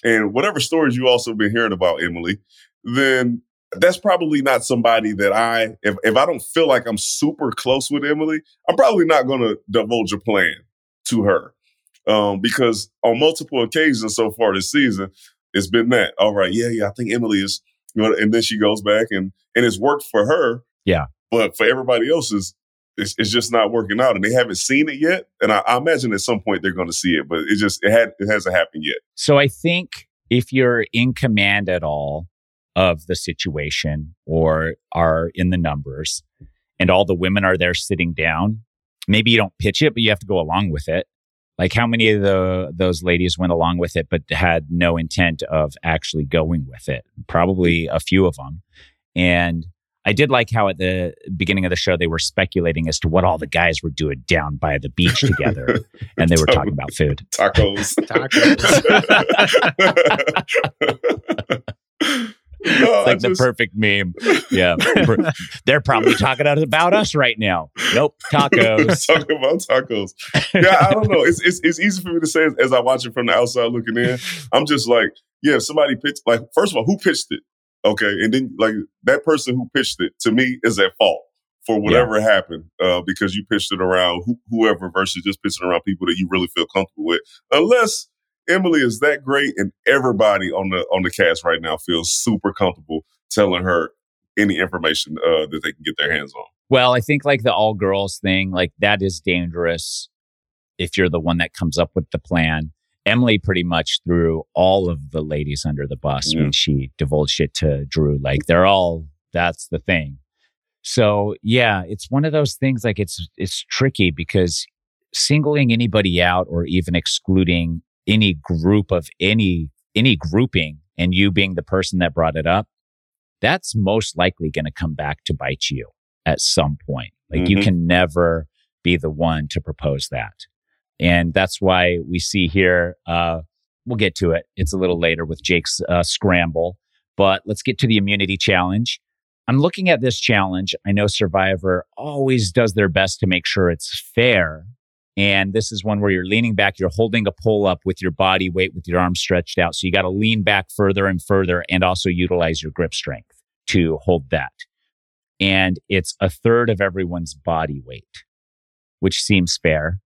and whatever stories you also been hearing about Emily, then that's probably not somebody that I, if, if I don't feel like I'm super close with Emily, I'm probably not going to divulge a plan to her. Um, because on multiple occasions so far this season, it's been that, all right, yeah, yeah, I think Emily is, you know, and then she goes back and, and it's worked for her. Yeah. But for everybody else, it's, it's, it's just not working out and they haven't seen it yet. And I, I imagine at some point they're going to see it, but it just, it had, it hasn't happened yet. So I think if you're in command at all, of the situation or are in the numbers and all the women are there sitting down, maybe you don't pitch it, but you have to go along with it. Like how many of the those ladies went along with it but had no intent of actually going with it? Probably a few of them. And I did like how at the beginning of the show they were speculating as to what all the guys were doing down by the beach together, and they were talking about food, tacos, tacos. It's like just... the perfect meme. Yeah. They're probably talking about us right now. Nope. Tacos. talking about tacos. Yeah, I don't know. It's, it's, it's easy for me to say as, as, I watch it from the outside looking in. I'm just like, yeah, somebody pitched, like, first of all, who pitched it? Okay. And then, like, that person who pitched it to me is at fault for whatever yeah. happened uh, because you pitched it around wh- whoever versus just pitching around people that you really feel comfortable with. Unless Emily is that great, and everybody on the on the cast right now feels super comfortable telling her any information uh, that they can get their hands on. Well, I think like the all girls thing, like that is dangerous if you're the one that comes up with the plan. Emily pretty much threw all of the ladies under the bus yeah. when she divulged it to Drew. Like they're all that's the thing. So yeah, it's one of those things like it's it's tricky because singling anybody out or even excluding any group of any any grouping and you being the person that brought it up, that's most likely going to come back to bite you at some point. Like mm-hmm. you can never be the one to propose that. And that's why we see here, uh, we'll get to it. It's a little later with Jake's uh, scramble, but let's get to the immunity challenge. I'm looking at this challenge. I know Survivor always does their best to make sure it's fair, and this is one where you're leaning back, you're holding a pull up with your body weight, with your arms stretched out. So you got to lean back further and further and also utilize your grip strength to hold that. And it's a third of everyone's body weight, which seems fair.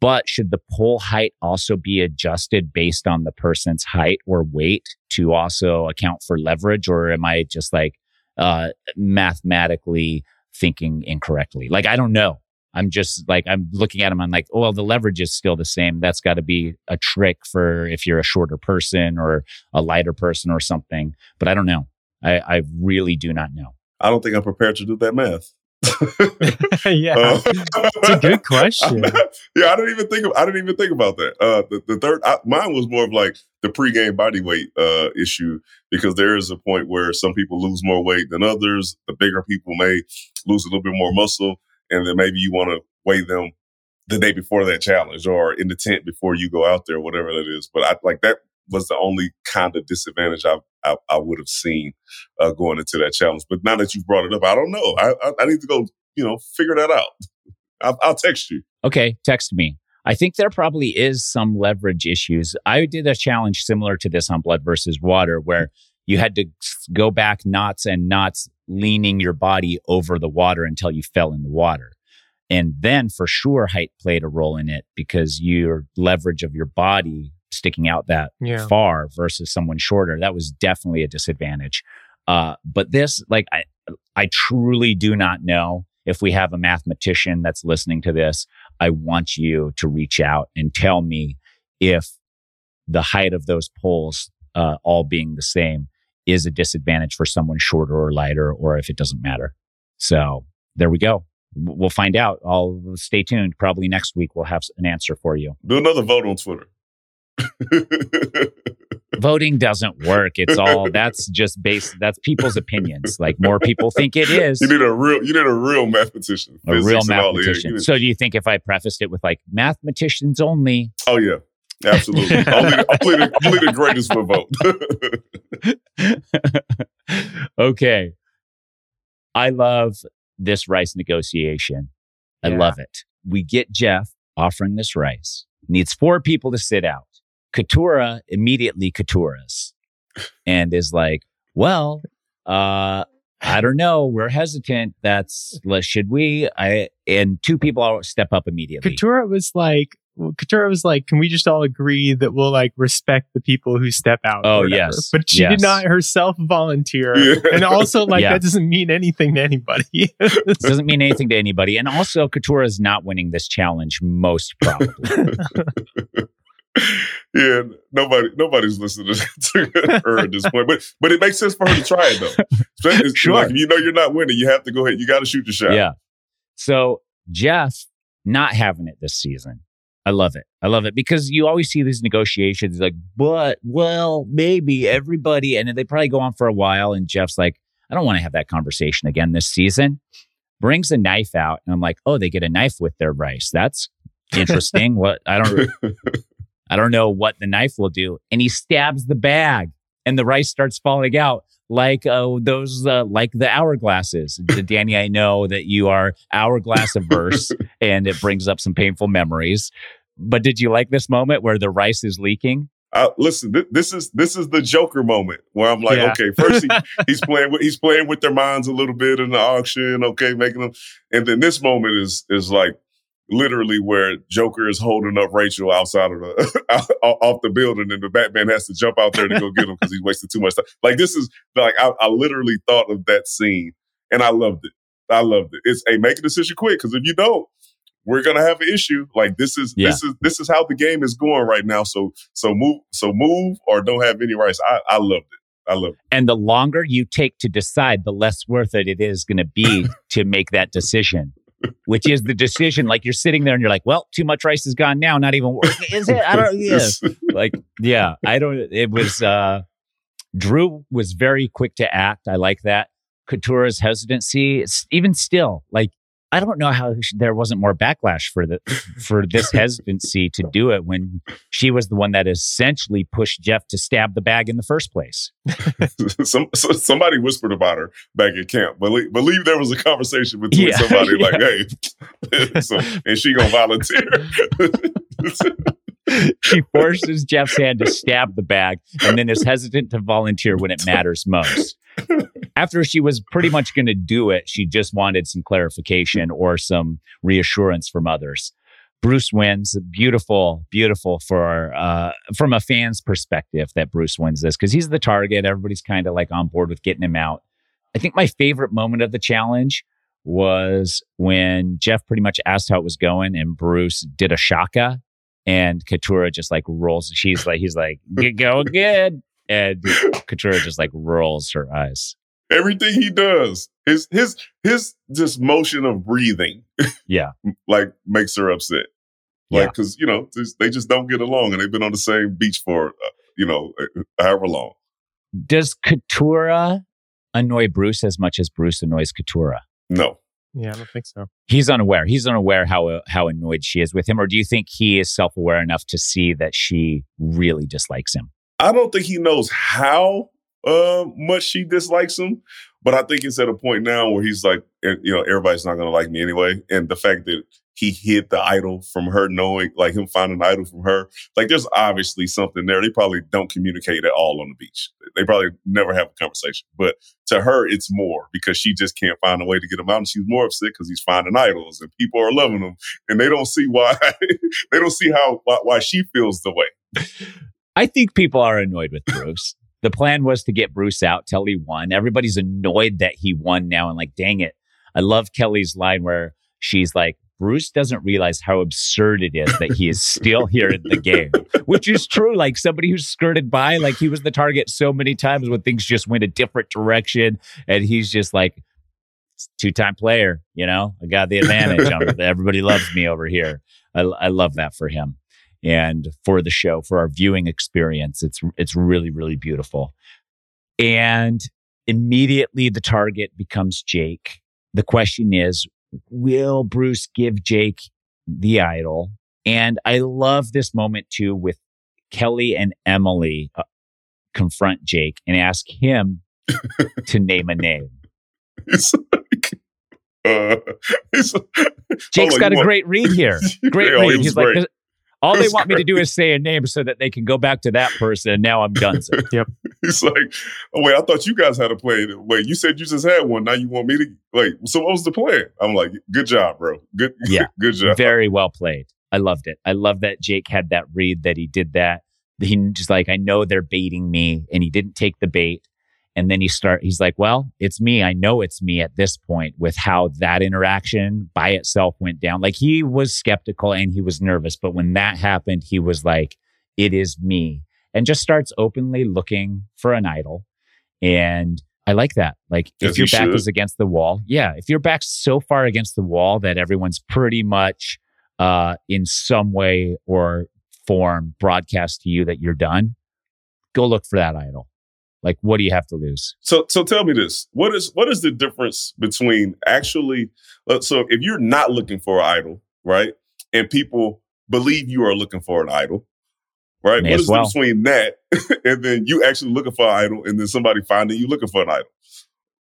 But should the pull height also be adjusted based on the person's height or weight to also account for leverage? Or am I just like uh, mathematically thinking incorrectly? Like, I don't know. I'm just like, I'm looking at them. I'm like, oh, well, the leverage is still the same. That's got to be a trick for if you're a shorter person or a lighter person or something. But I don't know. I, I really do not know. I don't think I'm prepared to do that math. yeah, uh, it's a good question. yeah, I didn't even think of. I didn't even think about that. Uh, the, the third, I, mine was more of like the pregame body weight uh, issue because there is a point where some people lose more weight than others. The bigger people may lose a little bit more muscle and then maybe you want to weigh them the day before that challenge or in the tent before you go out there, whatever that is. But I like that was the only kind of disadvantage I I, I would have seen uh, going into that challenge. But now that you've brought it up, I don't know. I I, I need to go, you know, figure that out. I'll, I'll text you. Okay, text me. I think there probably is some leverage issues. I did a challenge similar to this on Blood versus Water where you had to go back knots and knots leaning your body over the water until you fell in the water. And then for sure, height played a role in it because your leverage of your body sticking out that yeah. far versus someone shorter, that was definitely a disadvantage. Uh, but this, like, I, I truly do not know if we have a mathematician that's listening to this. I want you to reach out and tell me if the height of those poles, uh, all being the same, is a disadvantage for someone shorter or lighter, or if it doesn't matter. So there we go. We'll find out. I'll stay tuned. Probably next week we'll have an answer for you. Do another vote on Twitter. voting doesn't work. It's all that's just based. That's people's opinions. Like more people think it is. You need a real. You need a real mathematician. a real physics and all that. mathematician. So do you think if I prefaced it with like mathematicians only? oh yeah, absolutely. only, the, only, the, only the greatest will vote. okay. I love this rice negotiation. I Yeah. love it. We get Jeff offering this rice. Needs four people to sit out. Katurah immediately Katuras and is like, well, uh, I don't know. We're hesitant. That's let should we? I and two people all step up immediately. Katurah was like, well, Katurah was like, can we just all agree that we'll like respect the people who step out? Oh, yes. But she Yes. did not herself volunteer. And also, like, Yeah. that doesn't mean anything to anybody. It doesn't mean anything to anybody. And also, Katurah is not winning this challenge most probably. yeah, nobody, nobody's listening to her at this point. But but it makes sense for her to try it though. It's Sure. Like if you know you're not winning, you have to go ahead. You got to shoot your shot. Yeah. So Jeff not having it this season. I love it. I love it because you always see these negotiations like, but well, maybe everybody, and they probably go on for a while. And Jeff's like, I don't want to have that conversation again this season. Brings a knife out, and I'm like, oh, they get a knife with their rice. That's interesting. what I don't, I don't know what the knife will do. And he stabs the bag, and the rice starts falling out like uh, those, uh, like the hourglasses. Danny, I know that you are hourglass averse, and it brings up some painful memories. But did you like this moment where the rice is leaking? I, listen, th- this is this is the Joker moment where I'm like, Yeah. okay, first he, he's playing with he's playing with their minds a little bit in the auction, okay, making them, and then this moment is is like literally where Joker is holding up Rachel outside of the off the building, and the Batman has to jump out there to go get him because he's wasted too much time. Like this is like I, I literally thought of that scene, and I loved it. I loved it. It's a make a decision quick because if you don't, we're gonna have an issue. Like this is this is this is how the game is going right now. So so move so move or don't have any rights. I I loved it. I loved it. And the longer you take to decide, the less worth it it is going to be to make that decision, which is the decision. Like you're sitting there and you're like, well, too much rice is gone now. Not even worth Is it? I don't, yeah. Like yeah i don't it was uh drew was very quick to act i like that Katurah's hesitancy it's even still like i don't know how there wasn't more backlash for the for this hesitancy to do it when she was the one that essentially pushed jeff to stab the bag in the first place Some, so- somebody whispered about her back at camp. Believe, believe there was a conversation between Yeah, somebody yeah. like, "Hey," so, and she gonna volunteer. she forces jeff's hand to stab the bag and then is hesitant to volunteer when it matters most after she was pretty much going to do it, she just wanted some clarification or some reassurance from others. Bruce wins. Beautiful, beautiful for uh, from a fan's perspective that Bruce wins this because he's the target. Everybody's kind of like on board with getting him out. I think my favorite moment of the challenge was when Jeff pretty much asked how it was going and Bruce did a shaka and Katurah just like rolls. She's like, he's like, "Get going good. And Katurah just like rolls her eyes. Everything he does, his his his just motion of breathing, Yeah. like makes her upset. Like because you know they just don't get along, and they've been on the same beach for uh, you know however long. Does Katurah annoy Bruce as much as Bruce annoys Katurah? No, yeah, I don't think so. He's unaware. He's unaware how how annoyed she is with him, or do you think he is self aware enough to see that she really dislikes him? I don't think he knows how uh, much she dislikes him, but I think it's at a point now where he's like, you know, everybody's not going to like me anyway. And the fact that he hid the idol from her knowing, like him finding an idol from her, like there's obviously something there. They probably don't communicate at all on the beach. They probably never have a conversation. But to her, it's more because she just can't find a way to get him out. And she's more upset because he's finding idols and people are loving him. And they don't see why, they don't see how, why, why she feels the way. I think people are annoyed with Bruce. the plan was to get Bruce out till he won. Everybody's annoyed that he won now and like, dang it. I love Kellie's line where she's like, Bruce doesn't realize how absurd it is that he is still here in the game, which is true. Like somebody who's skirted by, like he was the target so many times when things just went a different direction. And he's just like, two time player, you know, I got the advantage. I'm, everybody loves me over here. I, I love that for him. And for the show, for our viewing experience. It's it's really, really beautiful. And immediately the target becomes Jake. The question is, will Bruce give Jake the idol? And I love this moment too with Kellie and Emily uh, confront Jake and ask him to name a name. It's like, uh, it's, Jake's oh, got a want- great read here. Great Oh, read. He's like, great. 'cause all It they was want me to do is say a name so that they can go back to that person. And now I'm done. Yep. It's like, oh wait, I thought you guys had a plan. Wait, you said you just had one. Now you want me to like? So what was the plan? I'm like, good job, bro. Good, Yeah. good job. Very well played. I loved it. I love that Jake had that read that he did that. He just like, I know they're baiting me and he didn't take the bait. And then he start, he's like, well, it's me. I know it's me at this point with how that interaction by itself went down. Like he was skeptical and he was nervous. But when that happened, he was like, it is me and just starts openly looking for an idol. And I like that. Like As if your you back should. is against the wall, yeah, if your back's so far against the wall that everyone's pretty much uh, in some way or form broadcast to you that you're done, go look for that idol. Like, what do you have to lose? So, so tell me this: what is what is the difference between actually? Uh, so, if you're not looking for an idol, right, and people believe you are looking for an idol, right? May what is the difference between that and then you actually looking for an idol, and then somebody finding you looking for an idol?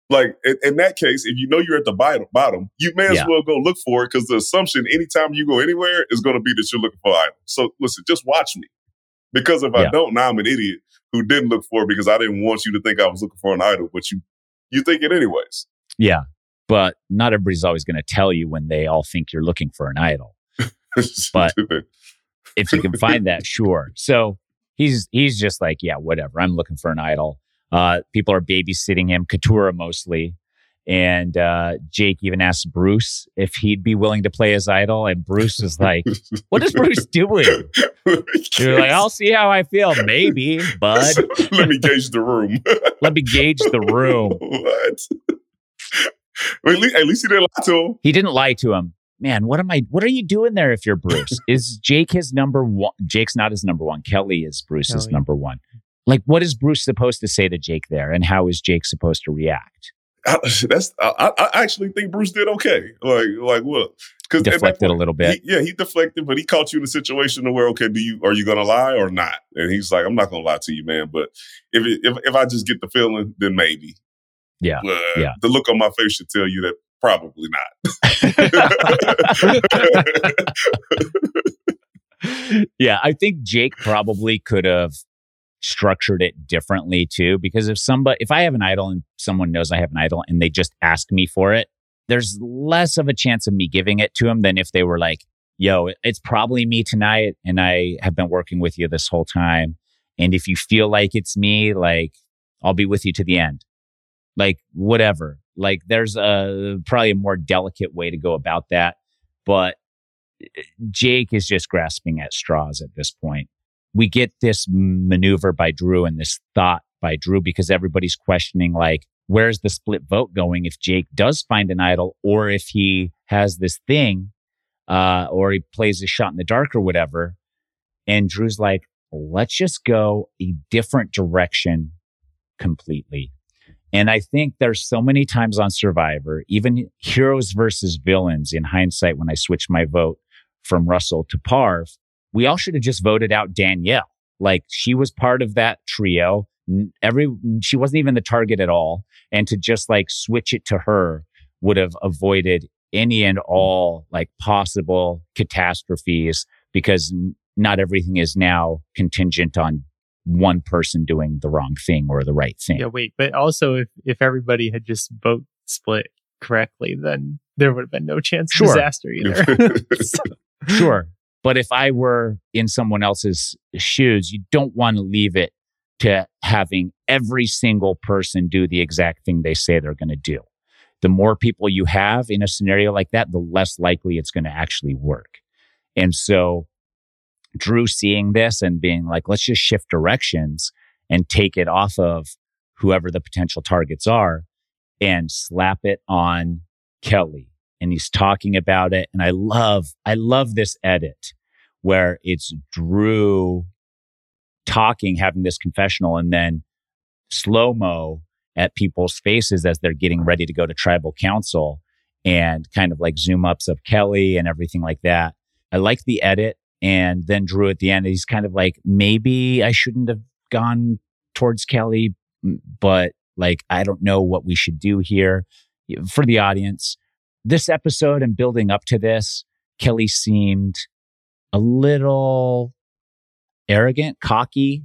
Like in, in that case, if you know you're at the bottom, bottom, you may as Yeah. well go look for it because the assumption anytime you go anywhere is going to be that you're looking for an idol. So, listen, just watch me, because if I don't, now I'm an idiot who didn't look for it because I didn't want you to think I was looking for an idol, but you you think it anyways. Yeah. But not everybody's always going to tell you when they all think you're looking for an idol. But- If you can find that, sure. So he's he's just like, yeah, whatever. I'm looking for an idol. Uh, people are babysitting him, Katurah mostly. And uh, Jake even asked Bruce if he'd be willing to play his idol. And Bruce was like, What is Bruce doing? You're like, I'll see how I feel. Maybe, bud. Let me gauge the room. Let me gauge the room. what? At, least, at least he didn't lie to him. He didn't lie to him. Man, what am I? What are you doing there? If you're Bruce, is Jake his number one? Jake's not his number one. Kellie is Bruce's Kellie. number one. Like, what is Bruce supposed to say to Jake there, and how is Jake supposed to react? I, that's. I, I actually think Bruce did okay. Like like what? Because Deflected a little bit. He, yeah, he deflected, but he caught you in a situation where okay, do you are you gonna lie or not? And he's like, I'm not gonna lie to you, man. But if it, if if I just get the feeling, then maybe. Yeah, yeah. The look on my face should tell you that probably not. yeah, I think Jake probably could have structured it differently too. Because if somebody, if I have an idol and someone knows I have an idol and they just ask me for it, there's less of a chance of me giving it to them than if they were like, yo, it's probably me tonight. And I have been working with you this whole time. And if you feel like it's me, like I'll be with you to the end. Like whatever. Like there's a probably a more delicate way to go about that. But eh, Jake is just grasping at straws at this point. We get this maneuver by Drew and this thought by Drew because everybody's questioning, like, where's the split vote going if Jake does find an idol or if he has this thing uh, or he plays a shot in the dark or whatever. And Drew's like, let's just go a different direction completely. And I think there's so many times on Survivor, even heroes versus villains in hindsight, when I switched my vote from Russell to Parv, we all should have just voted out Danielle. Like she was part of that trio. Every she wasn't even the target at all. And to just like switch it to her would have avoided any and all like possible catastrophes because not everything is now contingent on one person doing the wrong thing or the right thing. Yeah, wait, but also if if everybody had just vote split correctly, then there would have been no chance of Sure. disaster either. So- Sure. But if I were in someone else's shoes, you don't want to leave it to having every single person do the exact thing they say they're going to do. The more people you have in a scenario like that, the less likely it's going to actually work. And so Drew seeing this and being like, let's just shift directions and take it off of whoever the potential targets are and slap it on Kellie. And he's talking about it. And I love, I love this edit where it's Drew talking, having this confessional, and then slow mo at people's faces as they're getting ready to go to tribal council and kind of like zoom ups of Kellie and everything like that. I like the edit. And then Drew at the end, he's kind of like, maybe I shouldn't have gone towards Kellie, but like, I don't know what we should do here for the audience. This episode and building up to this, Kellie seemed a little arrogant, cocky,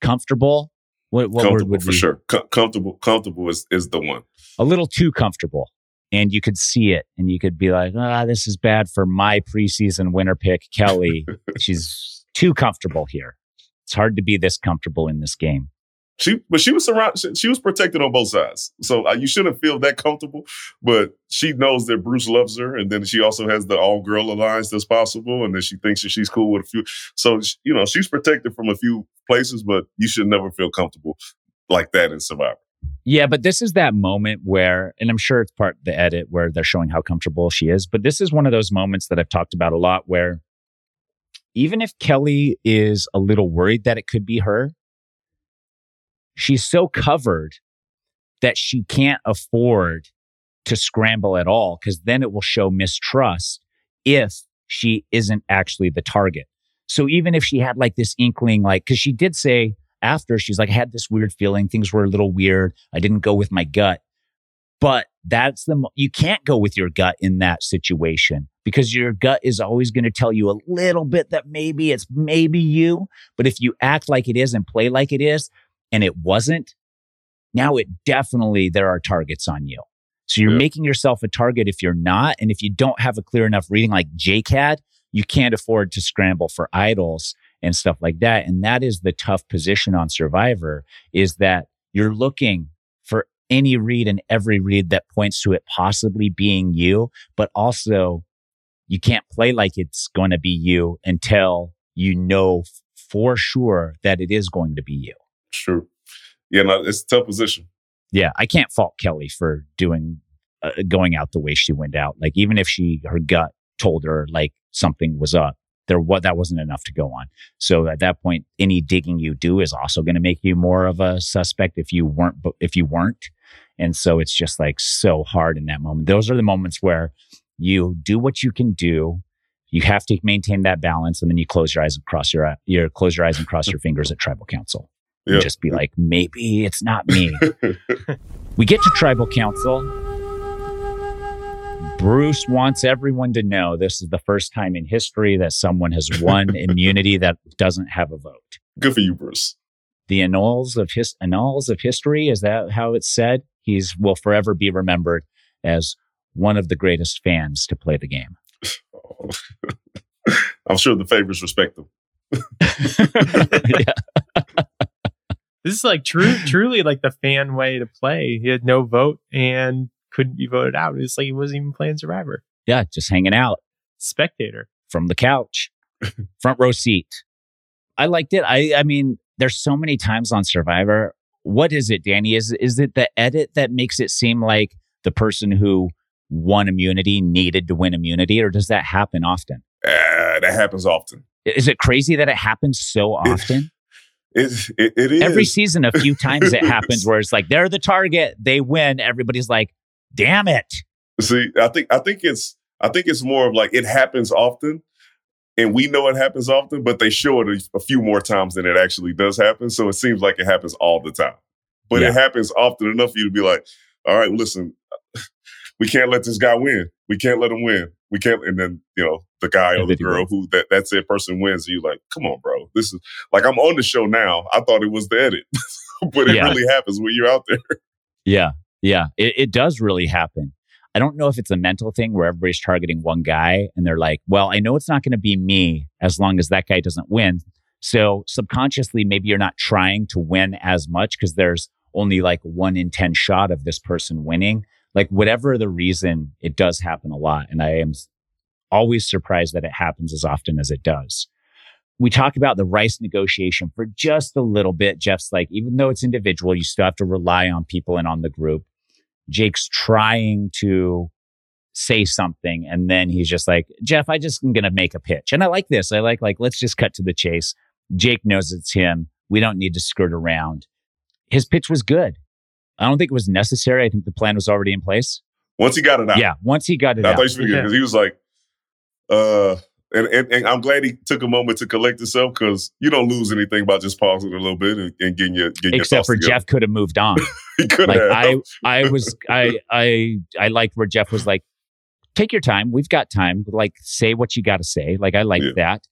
comfortable. What, what word would for sure? comfortable, comfortable is is the one. A little too comfortable, and you could see it, and you could be like, "Ah, this is bad for my preseason winner pick, Kellie. She's too comfortable here. It's hard to be this comfortable in this game." She, but she was surrounded. She was protected on both sides, so uh, you shouldn't feel that comfortable. But she knows that Bruce loves her, and then she also has the all girl alliance that's possible, and then she thinks that she's cool with a few. So you know, she's protected from a few places, but you should never feel comfortable like that in Survivor. Yeah, but this is that moment where, and I'm sure it's part of the edit where they're showing how comfortable she is. But this is one of those moments that I've talked about a lot where even if Kellie is a little worried that it could be her, she's so covered that she can't afford to scramble at all because then it will show mistrust if she isn't actually the target. So even if she had like this inkling, like, because she did say after, she's like, I had this weird feeling, things were a little weird. I didn't go with my gut. But that's the, you can't go with your gut in that situation because your gut is always going to tell you a little bit that maybe it's maybe you. But if you act like it is and play like it is, and it wasn't, now it definitely, there are targets on you. So you're yeah. making yourself a target if you're not. And if you don't have a clear enough reading like Jake had, you can't afford to scramble for idols and stuff like that. And that is the tough position on Survivor is that you're looking for any read and every read that points to it possibly being you, but also you can't play like it's going to be you until you know for sure that it is going to be you. True. Yeah, no, it's a tough position. Yeah, I can't fault Kellie for doing uh, going out the way she went out. Like even if she her gut told her like something was up, there what that wasn't enough to go on. So at that point, any digging you do is also going to make you more of a suspect if you weren't if you weren't. And so it's just like so hard in that moment. Those are the moments where you do what you can do. You have to maintain that balance, and then you close your eyes and cross your you close your eyes and cross your fingers at tribal council and just be like, maybe it's not me. we get to tribal council. Bruce wants everyone to know this is the first time in history that someone has won immunity that doesn't have a vote. Good for you, Bruce. The annals of his annals of history is that how it's said? He's will forever be remembered as one of the greatest fans to play the game. I'm sure the favorites respect him. Yeah. This is like true, truly like the fan way to play. He had no vote and couldn't be voted out. It's like he wasn't even playing Survivor. Yeah, just hanging out. Spectator. From the couch. Front row seat. I liked it. I I mean, there's so many times on Survivor. What is it, Danny? Is is it the edit that makes it seem like the person who won immunity needed to win immunity, or does that happen often? Uh, that happens often. Is it crazy that it happens so often? It, it, it is. Every season, a few times it happens where it's like they're the target, they win. Everybody's like, "Damn it!" See, I think I think it's I think it's more of like it happens often, and we know it happens often, but they show it a, a few more times than it actually does happen. So it seems like it happens all the time, but yeah. it happens often enough for you to be like, "All right, listen, we can't let this guy win. We can't let him win. We can't." And then you know the guy or the girl who that that's it person wins. And you're like, come on, bro. This is like I'm on the show now. I thought it was the edit, but it yeah. really happens when you're out there. Yeah, yeah, it, it does really happen. I don't know if it's a mental thing where everybody's targeting one guy and they're like, well, I know it's not going to be me as long as that guy doesn't win. So subconsciously, maybe you're not trying to win as much because there's only like one in 10 shot of this person winning. Like, whatever the reason, it does happen a lot. And I am always surprised that it happens as often as it does. We talk about the rice negotiation for just a little bit. Jeff's like, even though it's individual, you still have to rely on people and on the group. Jake's trying to say something. And then he's just like, Jeff, I just am going to make a pitch. And I like this. I like, like, let's just cut to the chase. Jake knows it's him. We don't need to skirt around. His pitch was good. I don't think it was necessary. I think the plan was already in place. Once he got it out. Yeah. Once he got it I out. I thought you because he was like, uh, and, and, and I'm glad he took a moment to collect himself because you don't lose anything by just pausing a little bit and, and getting your getting your Except thoughts for together. Jeff could have moved on. he could like have. I, I was, I, I, I liked where Jeff was like, take your time. We've got time. Like, say what you got to say. Like, I like Yeah. that.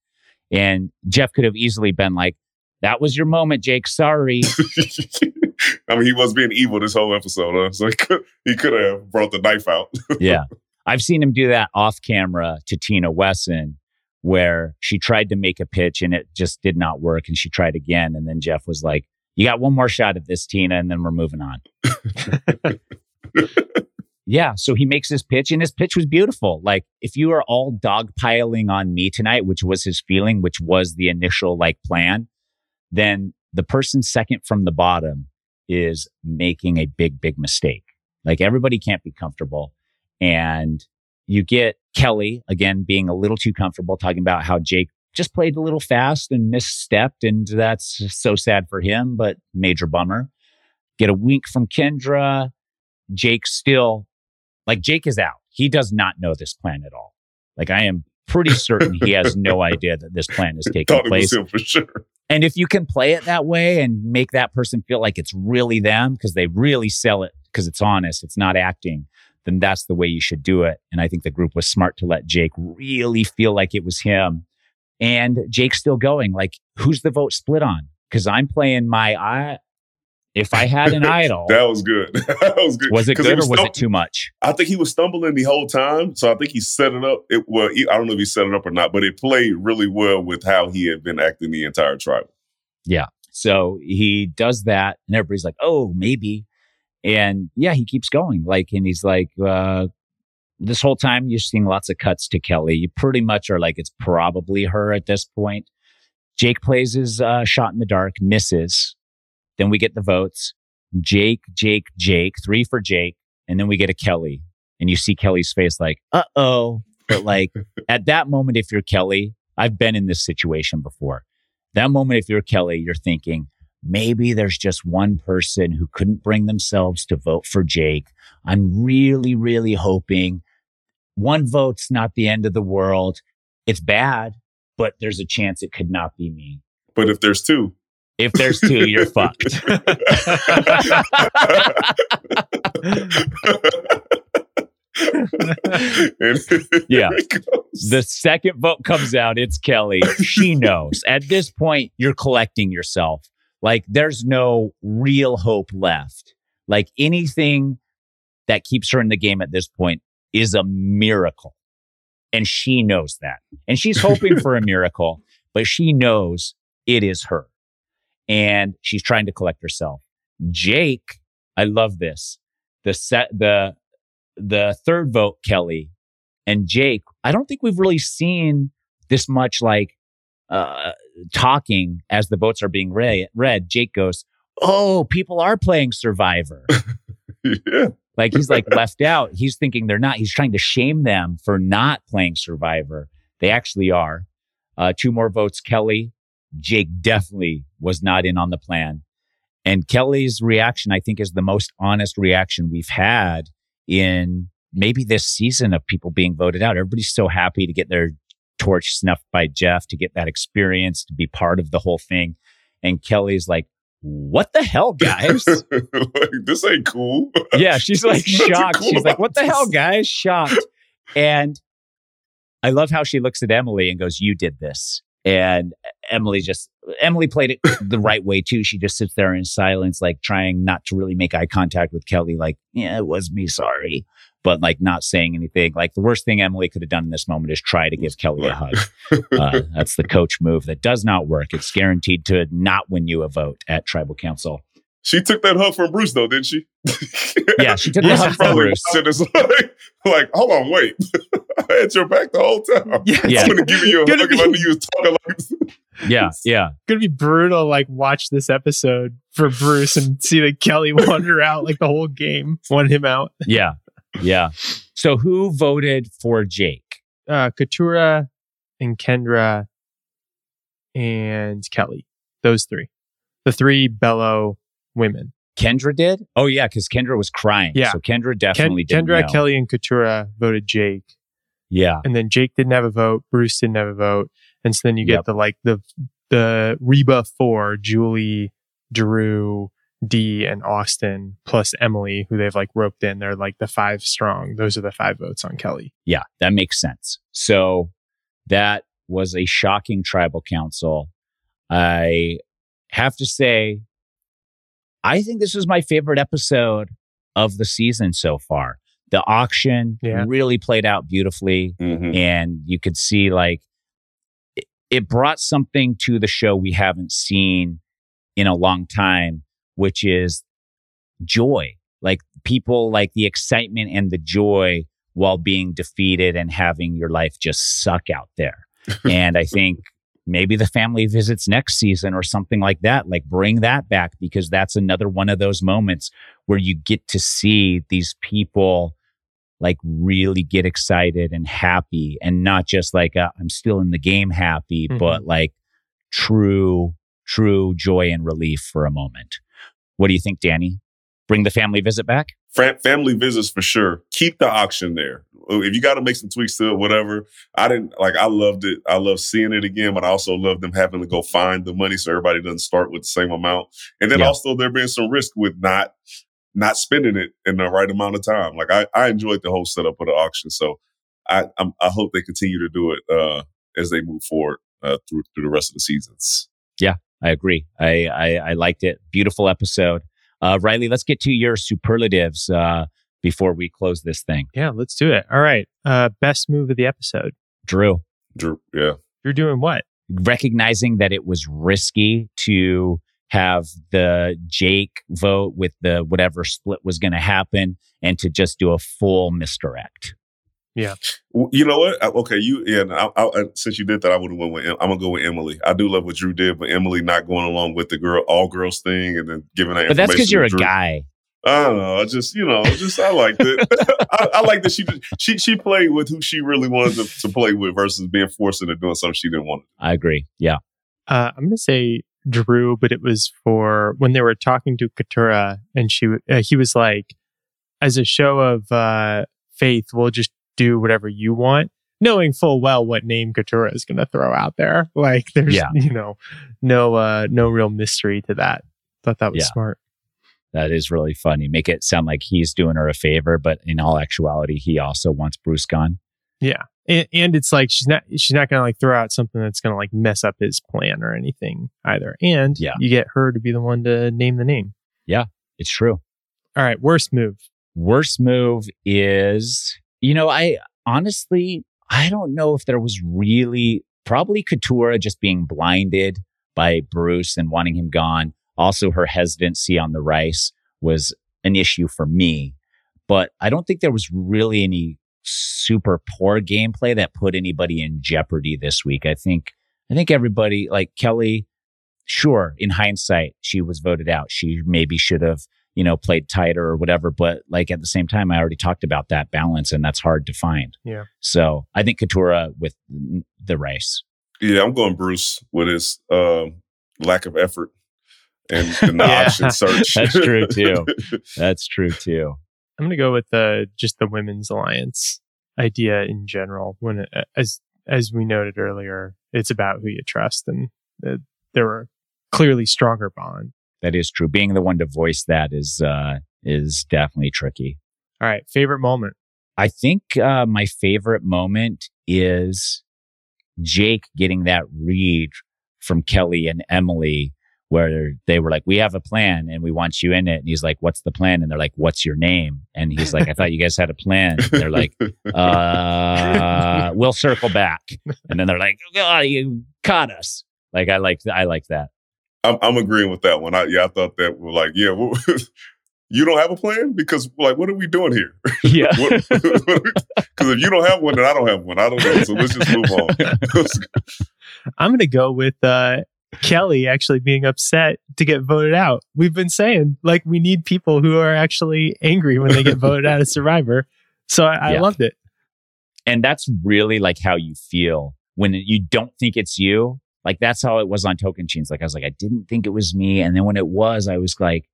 And Jeff could have easily been like, that was your moment, Jake. Sorry. I mean, he was being evil this whole episode, huh? so he could he could have brought the knife out. yeah. I've seen him do that off camera to Tina Wesson, where she tried to make a pitch and it just did not work. And she tried again. And then Jeff was like, You got one more shot at this, Tina, and then we're moving on. yeah. So he makes his pitch, and his pitch was beautiful. Like, if you are all dogpiling on me tonight, which was his feeling, which was the initial like plan, then the person second from the bottom is making a big, big mistake. Like, everybody can't be comfortable. And you get Kellie again being a little too comfortable talking about how Jake just played a little fast and misstepped. And that's so sad for him, but major bummer. Get a wink from Kendra. Jake still, like, Jake is out. He does not know this plan at all. Like, I am pretty certain he has no idea that this plan is taking Thought place. for sure. And if you can play it that way and make that person feel like it's really them because they really sell it because it's honest, it's not acting, then that's the way you should do it. And I think the group was smart to let Jake really feel like it was him. And Jake's still going. Like, who's the vote split on? Because I'm playing my I. If I had an idol, That was good. that was good. was it good or was stum- it too much? I think he was stumbling the whole time, so I think he set it up. It well, he- I don't know if he set it up or not, but it played really well with how he had been acting the entire trial. Yeah. So he does that, and everybody's like, "Oh, maybe." And yeah, he keeps going. Like, and he's like, uh, "This whole time, you're seeing lots of cuts to Kellie. You pretty much are like, it's probably her at this point." Jake plays his uh, shot in the dark, misses. Then we get the votes. Jake, Jake, Jake, three for Jake, and then we get a Kellie, and you see Kellie's face, like, "Uh oh." But like at that moment, if you're Kellie, I've been in this situation before that moment, if you're Kellie, you're thinking, maybe there's just one person who couldn't bring themselves to vote for Jake. I'm really, really hoping one vote's not the end of the world. It's bad, but there's a chance it could not be me. But if there's two, If there's two, you're fucked. Yeah. here it goes. The second vote comes out, it's Kellie. She knows. At this point, you're collecting yourself. Like there's no real hope left. Like anything that keeps her in the game at this point is a miracle. And she knows that. And she's hoping for a miracle, but she knows it is her. And she's trying to collect herself. Jake, I love this. The set the the third vote, Kellie, and Jake, I don't think we've really seen this much like uh, talking as the votes are being read. read. Jake goes, Oh, people are playing Survivor. yeah. like he's like left out. He's thinking they're not. He's trying to shame them for not playing Survivor. They actually are. Uh, two more votes, Kellie. Jake definitely was not in on the plan. And Kellie's reaction, I think, is the most honest reaction we've had in maybe this season of people being voted out. Everybody's so happy to get their torch snuffed by Jeff, to get that experience, to be part of the whole thing. And Kellie's like, what the hell, guys? like, this ain't cool. yeah, she's like shocked. cool she's like, what the hell, guys? Shocked. And I love how she looks at Emily and goes, You did this. And Emily just, Emily played it the right way too. She just sits there in silence, like trying not to really make eye contact with Kellie, like, Yeah, it was me, sorry. But like not saying anything. Like the worst thing Emily could have done in this moment is try to give Kellie a hug. Uh, that's the coach move that does not work. It's guaranteed to not win you a vote at tribal council. She took that hug from Bruce, though, didn't she? Yeah, she took Yeah, the hug from probably Bruce. said it's like, like, hold on, wait. I had your back the whole time. Yeah, Yeah. I'm gonna give you a Gonna hug if I knew you was talking like Yeah, yeah. gonna be brutal. Like watch this episode for Bruce and see that Kellie wander out like the whole game, want him out. Yeah. Yeah. So who voted for Jake? Uh, Katurah and Kendra and Kellie. Those three. The three Belo women. Kendra did? Oh yeah, because Kendra was crying. Yeah. So Kendra definitely did. Kendra, Kellie, and Katurah voted Jake. Yeah. and then Jake didn't have a vote, Bruce didn't have a vote, and so then you get Yep. the like the the Reba four, Julie, Drew, Dee, and Austin plus Emily, who they've like roped in. They're like the five strong. Those are the five votes on Kellie. Yeah, that makes sense. So that was a shocking tribal council. I have to say, I think this was my favorite episode of the season so far. The auction Yeah. really played out beautifully. Mhm. and you could see like it, it brought something to the show we haven't seen in a long time which is joy like people like the excitement and the joy while being defeated and having your life just suck out there and i think maybe the family visits next season or something like that like bring that back because that's another one of those moments where you get to see these people like really get excited and happy and not just like i I'm still in the game happy, Mhm. but like true, true joy and relief for a moment. What do you think, Danny? Bring the family visit back? Fa- family visits for sure. Keep the auction there. If you got to make some tweaks to it, whatever. I didn't like. I loved it. I love seeing it again, but I also love them having to go find the money so everybody doesn't start with the same amount. And then Yeah. also there being some risk with not not spending it in the right amount of time. Like I, I enjoyed the whole setup of the auction, so I I'm, I hope they continue to do it uh, as they move forward uh, through through the rest of the seasons. Yeah, I agree. I, I, I liked it. Beautiful episode. Uh, Riley, let's get to your superlatives uh, before we close this thing. Yeah, let's do it. All right. Uh, best move of the episode. Drew, Drew, yeah. You're doing what? recognizing that it was risky to have the Jake vote with the whatever split was going to happen and to just do a full misdirect. Yeah. You know what? Okay, you yeah. I, I, I- since you did that, I would have went with. I'm gonna go with Emily. I do love what Drew did, but Emily not going along with the girl all girls thing and then giving that. But that's because you're a Drew. guy. I don't know. I just you know, just I liked it. I, I like that she she she played with who she really wanted to, to play with versus being forced into doing something she didn't want. I agree. Yeah. Uh, I'm going to say Drew, but it was for when they were talking to Katurah, and she uh, he was like, as a show of uh, faith, we'll just do whatever you want, knowing full well what name Katurah is going to throw out there. Like, there's Yeah. you know no uh, no real mystery to that. Thought that was Yeah. smart. That is really funny. Make it sound like he's doing her a favor, but in all actuality, he also wants Bruce gone. Yeah. And, and it's like she's not she's not gonna like throw out something that's gonna like mess up his plan or anything either. And Yeah. you get her to be the one to name the name. Yeah, it's true. All right, worst move. Worst move is, you know, I honestly, I don't know if there was really probably Katurah just being blinded by Bruce and wanting him gone. Also, her hesitancy on the rice was an issue for me, but I don't think there was really any super poor gameplay that put anybody in jeopardy this week. I think, I think everybody like Kellie, sure, in hindsight, she was voted out. She maybe should have you know, played tighter or whatever. But like at the same time, I already talked about that balance and that's hard to find. Yeah. So I think Katurah with the rice. Yeah, I'm going Bruce with his um, lack of effort and, and the Yeah. option search. That's true, too. That's true too. I'm gonna go with the just the women's alliance idea in general. When it, as as we noted earlier, it's about who you trust, and uh, there were clearly stronger bond. That is true. Being the one to voice that is, uh, is definitely tricky. All right, favorite moment. I think, uh, my favorite moment is Jake getting that read from Kellie and Emily where they were like, we have a plan and we want you in it. And he's like, what's the plan? And they're like, what's your name? And he's like, I thought you guys had a plan. And they're like, uh, we'll circle back. And then they're like, oh, you caught us. Like, I like, I like that. I'm, I'm agreeing with that one. I, yeah, I thought that was like, yeah, well, you don't have a plan because, like, what are we doing here? Yeah. Because if you don't have one, then I don't have one. I don't know. So let's just move on. I'm gonna go with uh, Kellie actually being upset to get voted out. We've been saying like we need people who are actually angry when they get voted out of Survivor. So I, I Yeah. loved it. And that's really like how you feel when you don't think it's you. Like that's how it was on Token Chains. Like I was like, I didn't think it was me. And then when it was, I was like,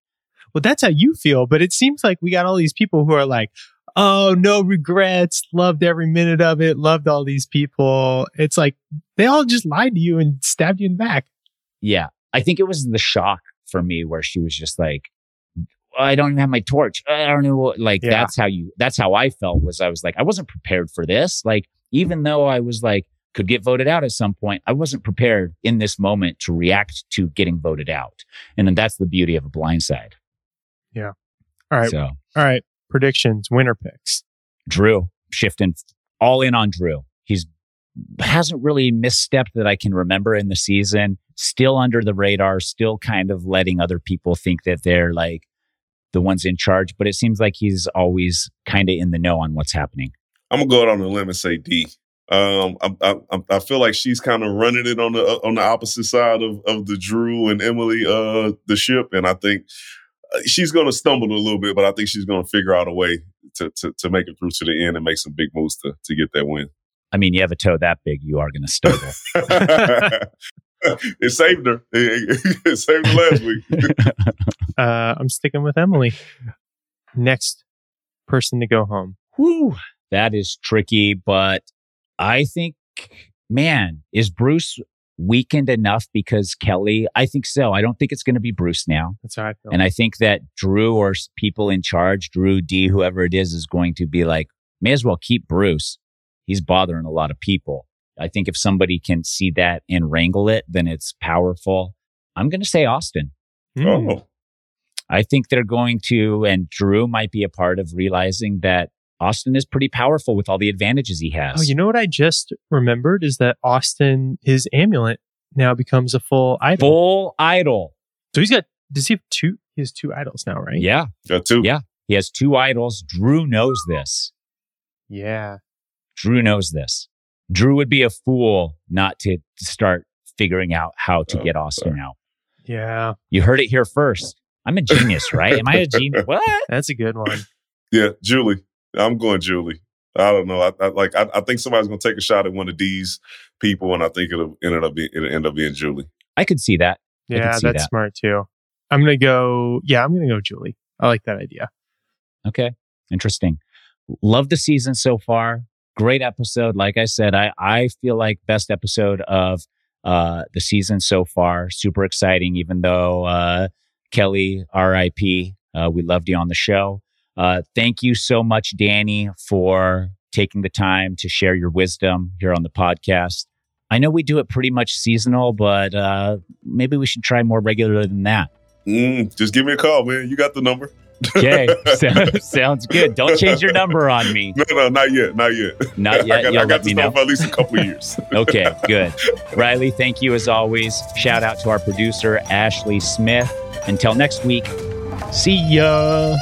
Well, that's how you feel, but it seems like we got all these people who are like, "Oh, no regrets, loved every minute of it, loved all these people." It's like they all just lied to you and stabbed you in the back. Yeah. I think it was the shock for me where she was just like, I don't even have my torch. I don't know what, like, Yeah. that's how you, that's how I felt was I was like, I wasn't prepared for this. Like, even though I was like, could get voted out at some point, I wasn't prepared in this moment to react to getting voted out. And then that's the beauty of a blindside. Yeah. All right, So all right. Predictions, winner picks. Drew shifting all in on Drew. He's hasn't really misstepped that I can remember in the season. Still under the radar, still kind of letting other people think that they're like the ones in charge, but it seems like he's always kind of in the know on what's happening. I'm gonna go out on a limb and say Dee. Um, I, I, I- feel like she's kind of running it on the on the opposite side of of the Drew and Emily uh the ship, and I think uh, she's gonna stumble a little bit, but I think she's gonna figure out a way to to, to make it through to the end and make some big moves to to get that win. I mean, you have a toe that big, you are going to stumble. it saved her. It, it saved her last week. Uh, I'm sticking with Emily. Next person to go home. Whew, that is tricky, but I think, man, is Bruce weakened enough because Kellie? I think so. I don't think it's going to be Bruce now. That's how I feel. And I think that Drew or people in charge, Drew Dee, whoever it is, is going to be like, may as well keep Bruce. He's bothering a lot of people. I think if somebody can see that and wrangle it, then it's powerful. I'm going to say Austin. Hmm. Oh, I think they're going to, and Drew might be a part of realizing that Austin is pretty powerful with all the advantages he has. Oh, you know what I just remembered is that Austin, his amulet now becomes a full idol. Full idol. So he's got, does he have two? He has two idols now, right? Yeah. got two. Yeah. He has two idols. Drew knows this. Yeah. Drew knows this. Drew would be a fool not to start figuring out how to Oh, get Austin out. Yeah. You heard it here first. I'm a genius, right? Am I a genius? What? That's a good one. Yeah, Julie. I'm going Julie. I don't know. I, I like. I, I think somebody's going to take a shot at one of these people, and I think it'll end up being it'll end up being Julie. I could see that. Yeah, see that's that. smart too. I'm going to go, yeah, I'm going to go Julie. I like that idea. Okay. Interesting. Love the season so far. Great episode. Like I said, I, I feel like best episode of uh, the season so far. Super exciting, even though uh, Kellie, RIP, uh, we loved you on the show. Uh, thank you so much, Danny, for taking the time to share your wisdom here on the podcast. I know we do it pretty much seasonal, but uh, maybe we should try more regular than that. Mm, just give me a call, man. You got the number. Okay, sounds, sounds good. Don't change your number on me. No, no, not yet, not yet. Not yet. I got, You'll I got this know. for at least a couple of years. Okay, good. Riley, thank you as always. Shout out to our producer, Ashleigh Smith. Until next week, see ya.